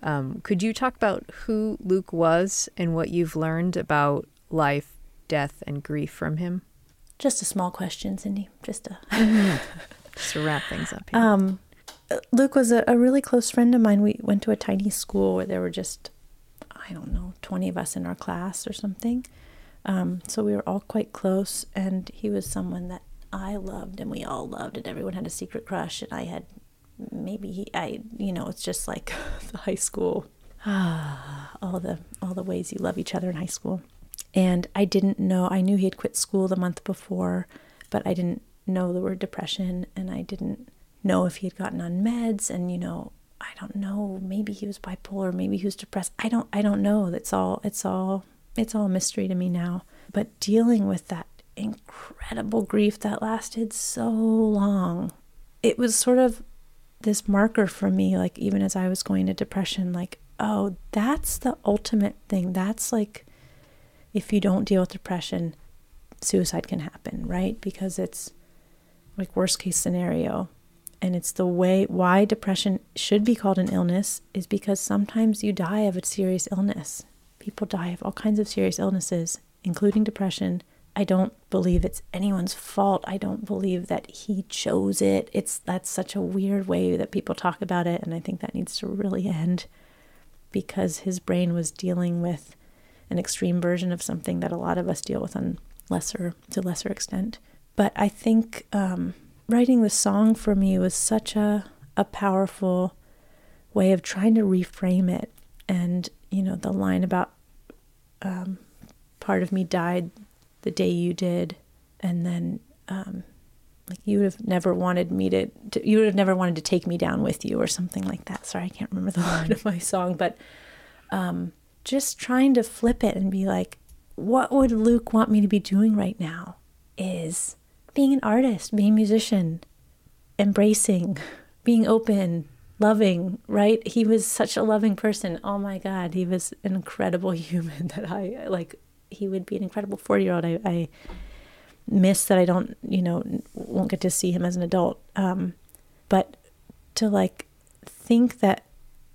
[SPEAKER 5] Um, could you talk about who Luke was and what you've learned about life, death, and grief from him?
[SPEAKER 4] Just a small question, Cindy. Just a. (laughs)
[SPEAKER 5] Just to wrap things up here.
[SPEAKER 4] Um, Luke was a, a really close friend of mine. We went to a tiny school where there were just, I don't know, 20 of us in our class or something. Um, so we were all quite close, and he was someone that I loved, and we all loved, and everyone had a secret crush, and I had maybe he, I, you know, it's just like (laughs) the high school, (sighs) all the all the ways you love each other in high school. And I didn't know. I knew he had quit school the month before, but I didn't know the word depression, and I didn't know if he had gotten on meds. And you know, I don't know. Maybe he was bipolar. Maybe he was depressed. I don't. I don't know. It's all. It's all. It's all a mystery to me now. But dealing with that incredible grief that lasted so long, it was sort of this marker for me. Like even as I was going to depression, like oh, that's the ultimate thing. That's like if you don't deal with depression, suicide can happen, right? Because it's like worst case scenario. And it's the way why depression should be called an illness is because sometimes you die of a serious illness. People die of all kinds of serious illnesses, including depression. I don't believe it's anyone's fault. I don't believe that he chose it. It's that's such a weird way that people talk about it and I think that needs to really end because his brain was dealing with an extreme version of something that a lot of us deal with on lesser to lesser extent. But I think um, writing the song for me was such a a powerful way of trying to reframe it. And you know the line about um, part of me died the day you did, and then um, like you would have never wanted me to, to you would have never wanted to take me down with you or something like that. Sorry, I can't remember the line of my song, but um, just trying to flip it and be like, what would Luke want me to be doing right now? Is being an artist, being a musician, embracing, being open, loving, right? He was such a loving person. Oh my God, he was an incredible (laughs) human that I like. He would be an incredible 40 year old. I, I miss that I don't, you know, won't get to see him as an adult. Um, but to like think that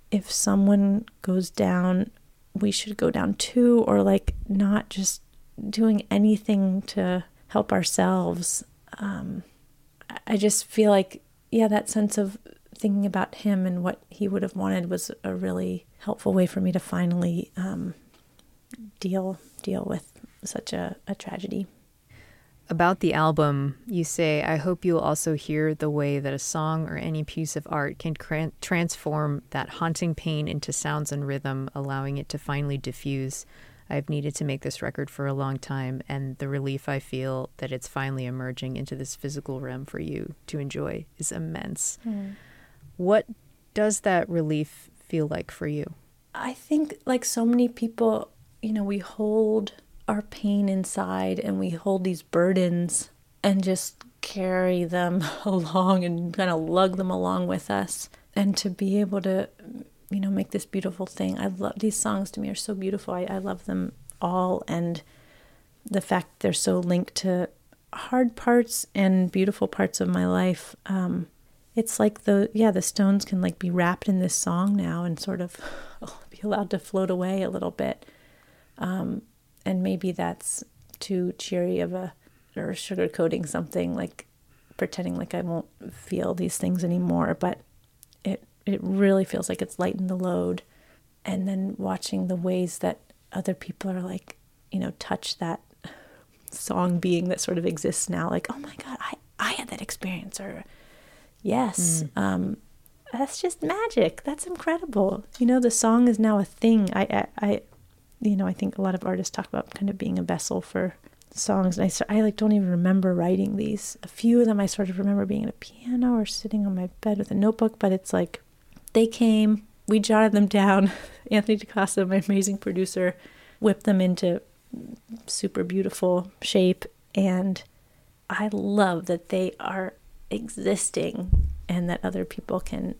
[SPEAKER 4] if someone goes down, we should go down too, or like not just doing anything to help ourselves. Um, I- I just feel like, yeah, that sense of thinking about him and what he would have wanted was a really helpful way for me to finally um, deal deal with such a, a tragedy.
[SPEAKER 5] About the album, you say, I hope you'll also hear the way that a song or any piece of art can cran- transform that haunting pain into sounds and rhythm, allowing it to finally diffuse. I've needed to make this record for a long time, and the relief I feel that it's finally emerging into this physical realm for you to enjoy is immense. What does that relief feel like for you?
[SPEAKER 4] I think, like so many people, you know, we hold our pain inside and we hold these burdens and just carry them (laughs) along and kind of lug them along with us. And to be able to, you know, make this beautiful thing. I love these songs to me are so beautiful. I, I love them all. And the fact they're so linked to hard parts and beautiful parts of my life. Um, it's like the yeah the stones can like be wrapped in this song now and sort of (laughs) be allowed to float away a little bit. Um, and maybe that's too cheery of a or sugarcoating something like pretending like i won't feel these things anymore. But it it really feels like it's lightened the load. And then watching the ways that other people are like you know touch that (laughs) song being that sort of exists now like oh my god i i had that experience or yes um that's just magic. That's incredible. You know the song is now a thing. I i, I you know i think a lot of artists talk about kind of being a vessel for songs and I, I like don't even remember writing these. A few of them i sort of remember being at a piano or sitting on my bed with a notebook but it's like they came we jotted them down. (laughs) Anthony DaCosta, my amazing producer whipped them into super beautiful shape and i love that they are existing and that other people can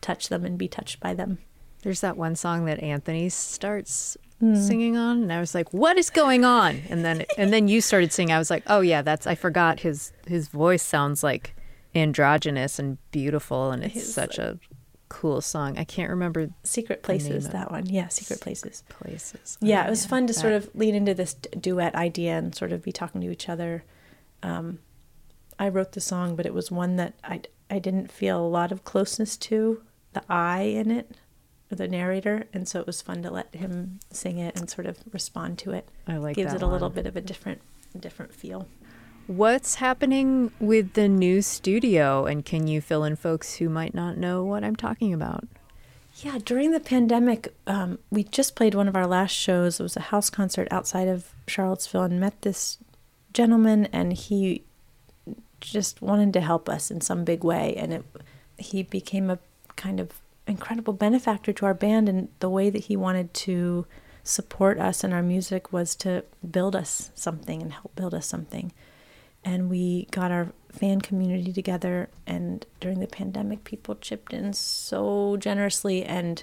[SPEAKER 4] touch them and be touched by them
[SPEAKER 5] There's that one song that Anthony starts singing on, and I was like, "What is going on?" And then and then you started singing. I was like, "Oh yeah, that's I forgot his his voice sounds like androgynous and beautiful, and it's such a cool song. I can't remember
[SPEAKER 4] secret places that one yeah secret places
[SPEAKER 5] places.
[SPEAKER 4] yeah
[SPEAKER 5] Oh,
[SPEAKER 4] it was fun to
[SPEAKER 5] that-
[SPEAKER 4] sort of lean into this duet idea and sort of be talking to each other um, i wrote the song but it was one that i i didn't feel a lot of closeness to the i in it the narrator and so it was fun to let him sing it and sort of respond to it
[SPEAKER 5] I like
[SPEAKER 4] gives it a little
[SPEAKER 5] one.
[SPEAKER 4] bit of a different different feel
[SPEAKER 5] What's happening with the new studio, and can you fill in folks who might not know what I'm talking about?
[SPEAKER 4] Yeah, during the pandemic, um, we just played one of our last shows. It was a house concert outside of Charlottesville and met this gentleman, and he just wanted to help us in some big way. And it, he became a kind of incredible benefactor to our band. And the way that he wanted to support us and our music was to build us something and help build us something and we got our fan community together and during the pandemic people chipped in so generously and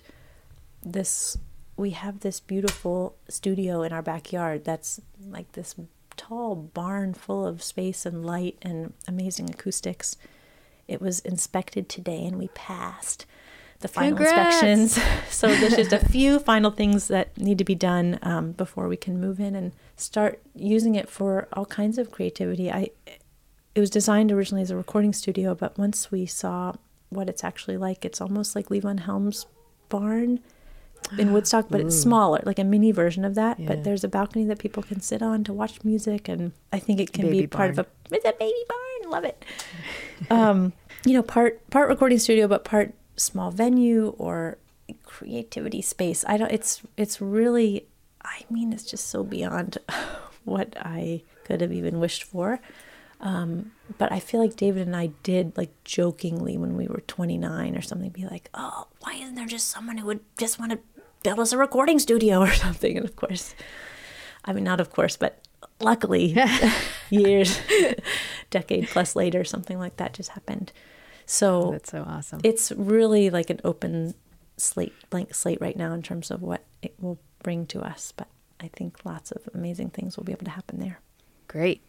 [SPEAKER 4] this we have this beautiful studio in our backyard that's like this tall barn full of space and light and amazing acoustics. It was inspected today and we passed the final
[SPEAKER 5] Congrats!
[SPEAKER 4] inspections. (laughs) So there's just a (laughs) few final things that need to be done um, before we can move in and start using it for all kinds of creativity. I it was designed originally as a recording studio, but once we saw what it's actually like, it's almost like Levon Helm's barn in (gasps) Woodstock, but it's smaller, like a mini version of that.
[SPEAKER 5] Yeah.
[SPEAKER 4] But there's a balcony that people can sit on to watch music, and I think it can
[SPEAKER 5] Baby
[SPEAKER 4] be part of a it's a baby barn. Love it. (laughs) um, you know, part part recording studio, but part small venue or creativity space. I don't. It's it's really. I mean, it's just so beyond (laughs) what I could have even wished for. Um, but I feel like David and I did like jokingly when we were 29 or something, be like, oh, why isn't there just someone who would just want to build us a recording studio or (laughs) something? And of course, I mean, not of course, but luckily, (laughs) years, (laughs) decade plus later, something like that just happened. So oh,
[SPEAKER 5] That's so awesome.
[SPEAKER 4] it's really like an open slate, blank slate right now in terms of what it will bring to us. But I think lots of amazing things will be able to happen there.
[SPEAKER 5] Great.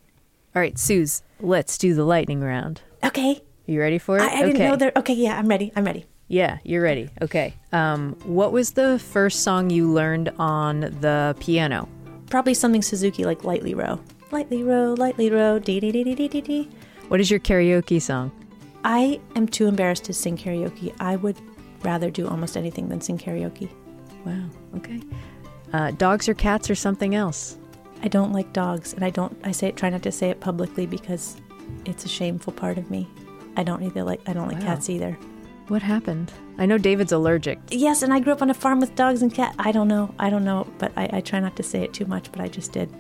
[SPEAKER 5] All right, Suze, let's do the lightning round.
[SPEAKER 4] Okay.
[SPEAKER 5] You ready for it?
[SPEAKER 4] I, I didn't know there. Okay, yeah, I'm ready. I'm ready.
[SPEAKER 5] Yeah, you're ready. Okay. Um, what was the first song you learned on the piano?
[SPEAKER 4] Probably something Suzuki like Lightly Row. Lightly Row, Lightly Row, dee dee dee dee dee dee dee.
[SPEAKER 5] What is your karaoke song?
[SPEAKER 4] I am too embarrassed to sing karaoke. I would rather do almost anything than sing karaoke.
[SPEAKER 5] Wow. Okay. Uh, dogs or cats or something else?
[SPEAKER 4] I don't like dogs, and I don't. I say it, try not to say it publicly because it's a shameful part of me. I don't either like. I don't like
[SPEAKER 5] Wow.
[SPEAKER 4] cats either.
[SPEAKER 5] What happened? I know David's allergic.
[SPEAKER 4] Yes, and I grew up on a farm with dogs and cats. I don't know. I don't know, but I, I try not to say it too much. But I just did.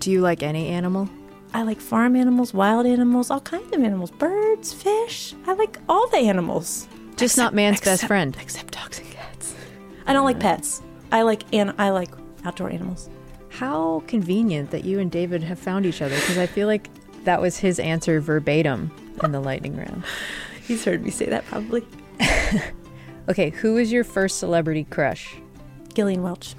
[SPEAKER 5] Do you like any animal?
[SPEAKER 4] I like farm animals, wild animals, all kinds of animals, birds, fish. I like all the animals.
[SPEAKER 5] Just not man's best friend.
[SPEAKER 4] Except dogs and cats. I don't like pets. I like and I like outdoor animals.
[SPEAKER 2] How convenient that you and David have found each other because I feel like that was his answer verbatim in the lightning round. (laughs)
[SPEAKER 4] He's heard me say that probably. (laughs)
[SPEAKER 2] Okay, who is your first celebrity crush?
[SPEAKER 4] Gillian Welch.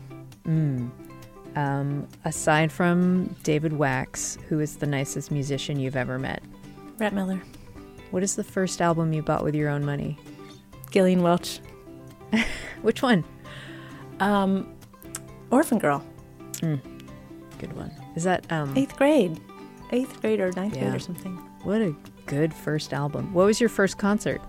[SPEAKER 2] Um, aside from David Wax, who is the nicest musician you've ever met?
[SPEAKER 4] Rhett Miller.
[SPEAKER 2] What is the first album you bought with your own money?
[SPEAKER 4] Gillian Welch. (laughs)
[SPEAKER 2] Which one?
[SPEAKER 4] Um, Orphan Girl.
[SPEAKER 2] Good one. Is that um?
[SPEAKER 4] Eighth grade. Eighth grade or ninth
[SPEAKER 2] Yeah.
[SPEAKER 4] grade or something.
[SPEAKER 2] What a good first album. What was your first concert?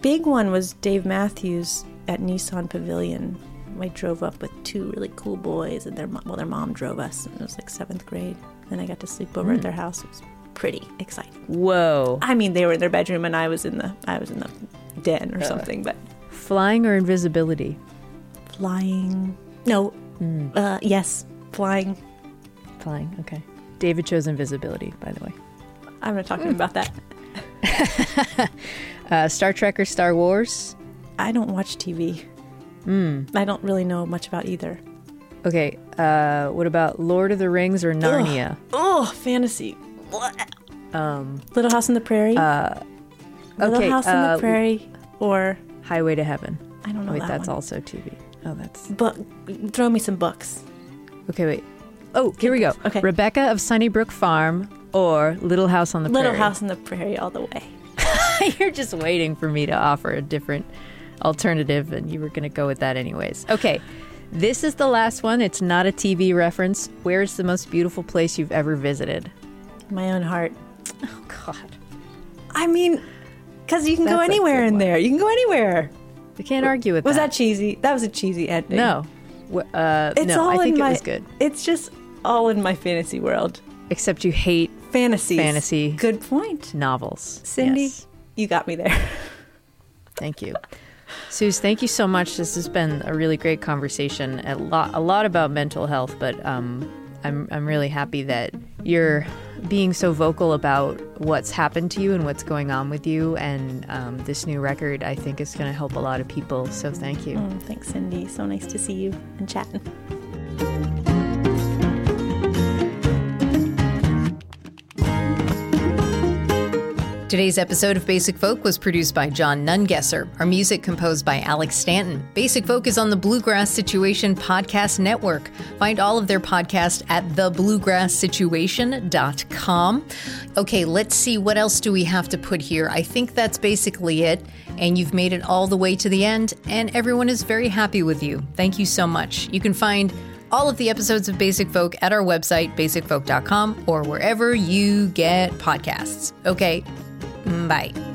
[SPEAKER 4] Big one was Dave Matthews at Nissan Pavilion. I drove up with two really cool boys, and their well, their mom drove us. And it was like seventh grade. Then I got to sleep over at their mm. house. It was pretty exciting.
[SPEAKER 2] Whoa!
[SPEAKER 4] I mean, they were in their bedroom, and I was in the I was in the den or uh. something. But
[SPEAKER 2] Flying or invisibility?
[SPEAKER 4] flying, no, hmm. uh, yes, flying.
[SPEAKER 2] Flying. Okay. David chose invisibility, by the way.
[SPEAKER 4] I'm not talking hmm. about that. (laughs)
[SPEAKER 2] Uh, Star Trek or Star Wars?
[SPEAKER 4] I don't watch TV. I don't really know much about either.
[SPEAKER 2] Okay. Uh, what about Lord of the Rings or Narnia?
[SPEAKER 4] Oh, fantasy.
[SPEAKER 2] Um,
[SPEAKER 4] Little House on the Prairie. Little
[SPEAKER 2] okay,
[SPEAKER 4] House on
[SPEAKER 2] uh,
[SPEAKER 4] the Prairie, or
[SPEAKER 2] Highway to Heaven.
[SPEAKER 4] I don't know
[SPEAKER 2] wait,
[SPEAKER 4] that
[SPEAKER 2] that's
[SPEAKER 4] one.
[SPEAKER 2] also TV. Oh, that's
[SPEAKER 4] But throw me some books.
[SPEAKER 2] okay. Wait. Oh, here we go.
[SPEAKER 4] Okay.
[SPEAKER 2] Rebecca of Sunnybrook Farm or Little House on the
[SPEAKER 4] Little
[SPEAKER 2] Prairie.
[SPEAKER 4] Little House on the Prairie all the way. (laughs)
[SPEAKER 2] You're just waiting for me to offer a different alternative, and you were going to go with that anyways. Okay. This is the last one. It's not a TV reference. Where is the most beautiful place you've ever visited?
[SPEAKER 4] My own heart.
[SPEAKER 2] Oh, God.
[SPEAKER 4] I mean, because you can go
[SPEAKER 2] That's a
[SPEAKER 4] anywhere in there. You can go anywhere.
[SPEAKER 2] I can't argue with
[SPEAKER 4] Was that Was
[SPEAKER 2] that.
[SPEAKER 4] cheesy? That was a cheesy ending.
[SPEAKER 2] No. Uh,
[SPEAKER 4] It's
[SPEAKER 2] no,
[SPEAKER 4] all
[SPEAKER 2] I think
[SPEAKER 4] in
[SPEAKER 2] it was good.
[SPEAKER 4] It's just all in my fantasy world.
[SPEAKER 2] Except you hate
[SPEAKER 4] fantasy.
[SPEAKER 2] Fantasy.
[SPEAKER 4] Good point.
[SPEAKER 2] novels.
[SPEAKER 4] Cindy,
[SPEAKER 2] Yes.
[SPEAKER 4] You got me there.
[SPEAKER 2] Thank you. Suze, thank you so much. This has been a really great conversation. A lot, a lot about mental health, but um, I'm, I'm really happy that you're being so vocal about what's happened to you and what's going on with you. And um, this new record, I think, is going to help a lot of people. So thank you.
[SPEAKER 4] Mm, thanks, Cindy. So nice to see you and chatting.
[SPEAKER 6] Today's episode of Basic Folk was produced by John Nungesser. Our music composed by Alex Stanton. Basic Folk is on the Bluegrass Situation Podcast Network. Find all of their podcasts at thebluegrasssituation.com. Okay, let's see what else do we have to put here. I think that's basically it. And you've made it all the way to the end, and everyone is very happy with you. Thank you so much. You can find all of the episodes of Basic Folk at our website, basicfolk.com, or wherever you get podcasts. Okay, bye.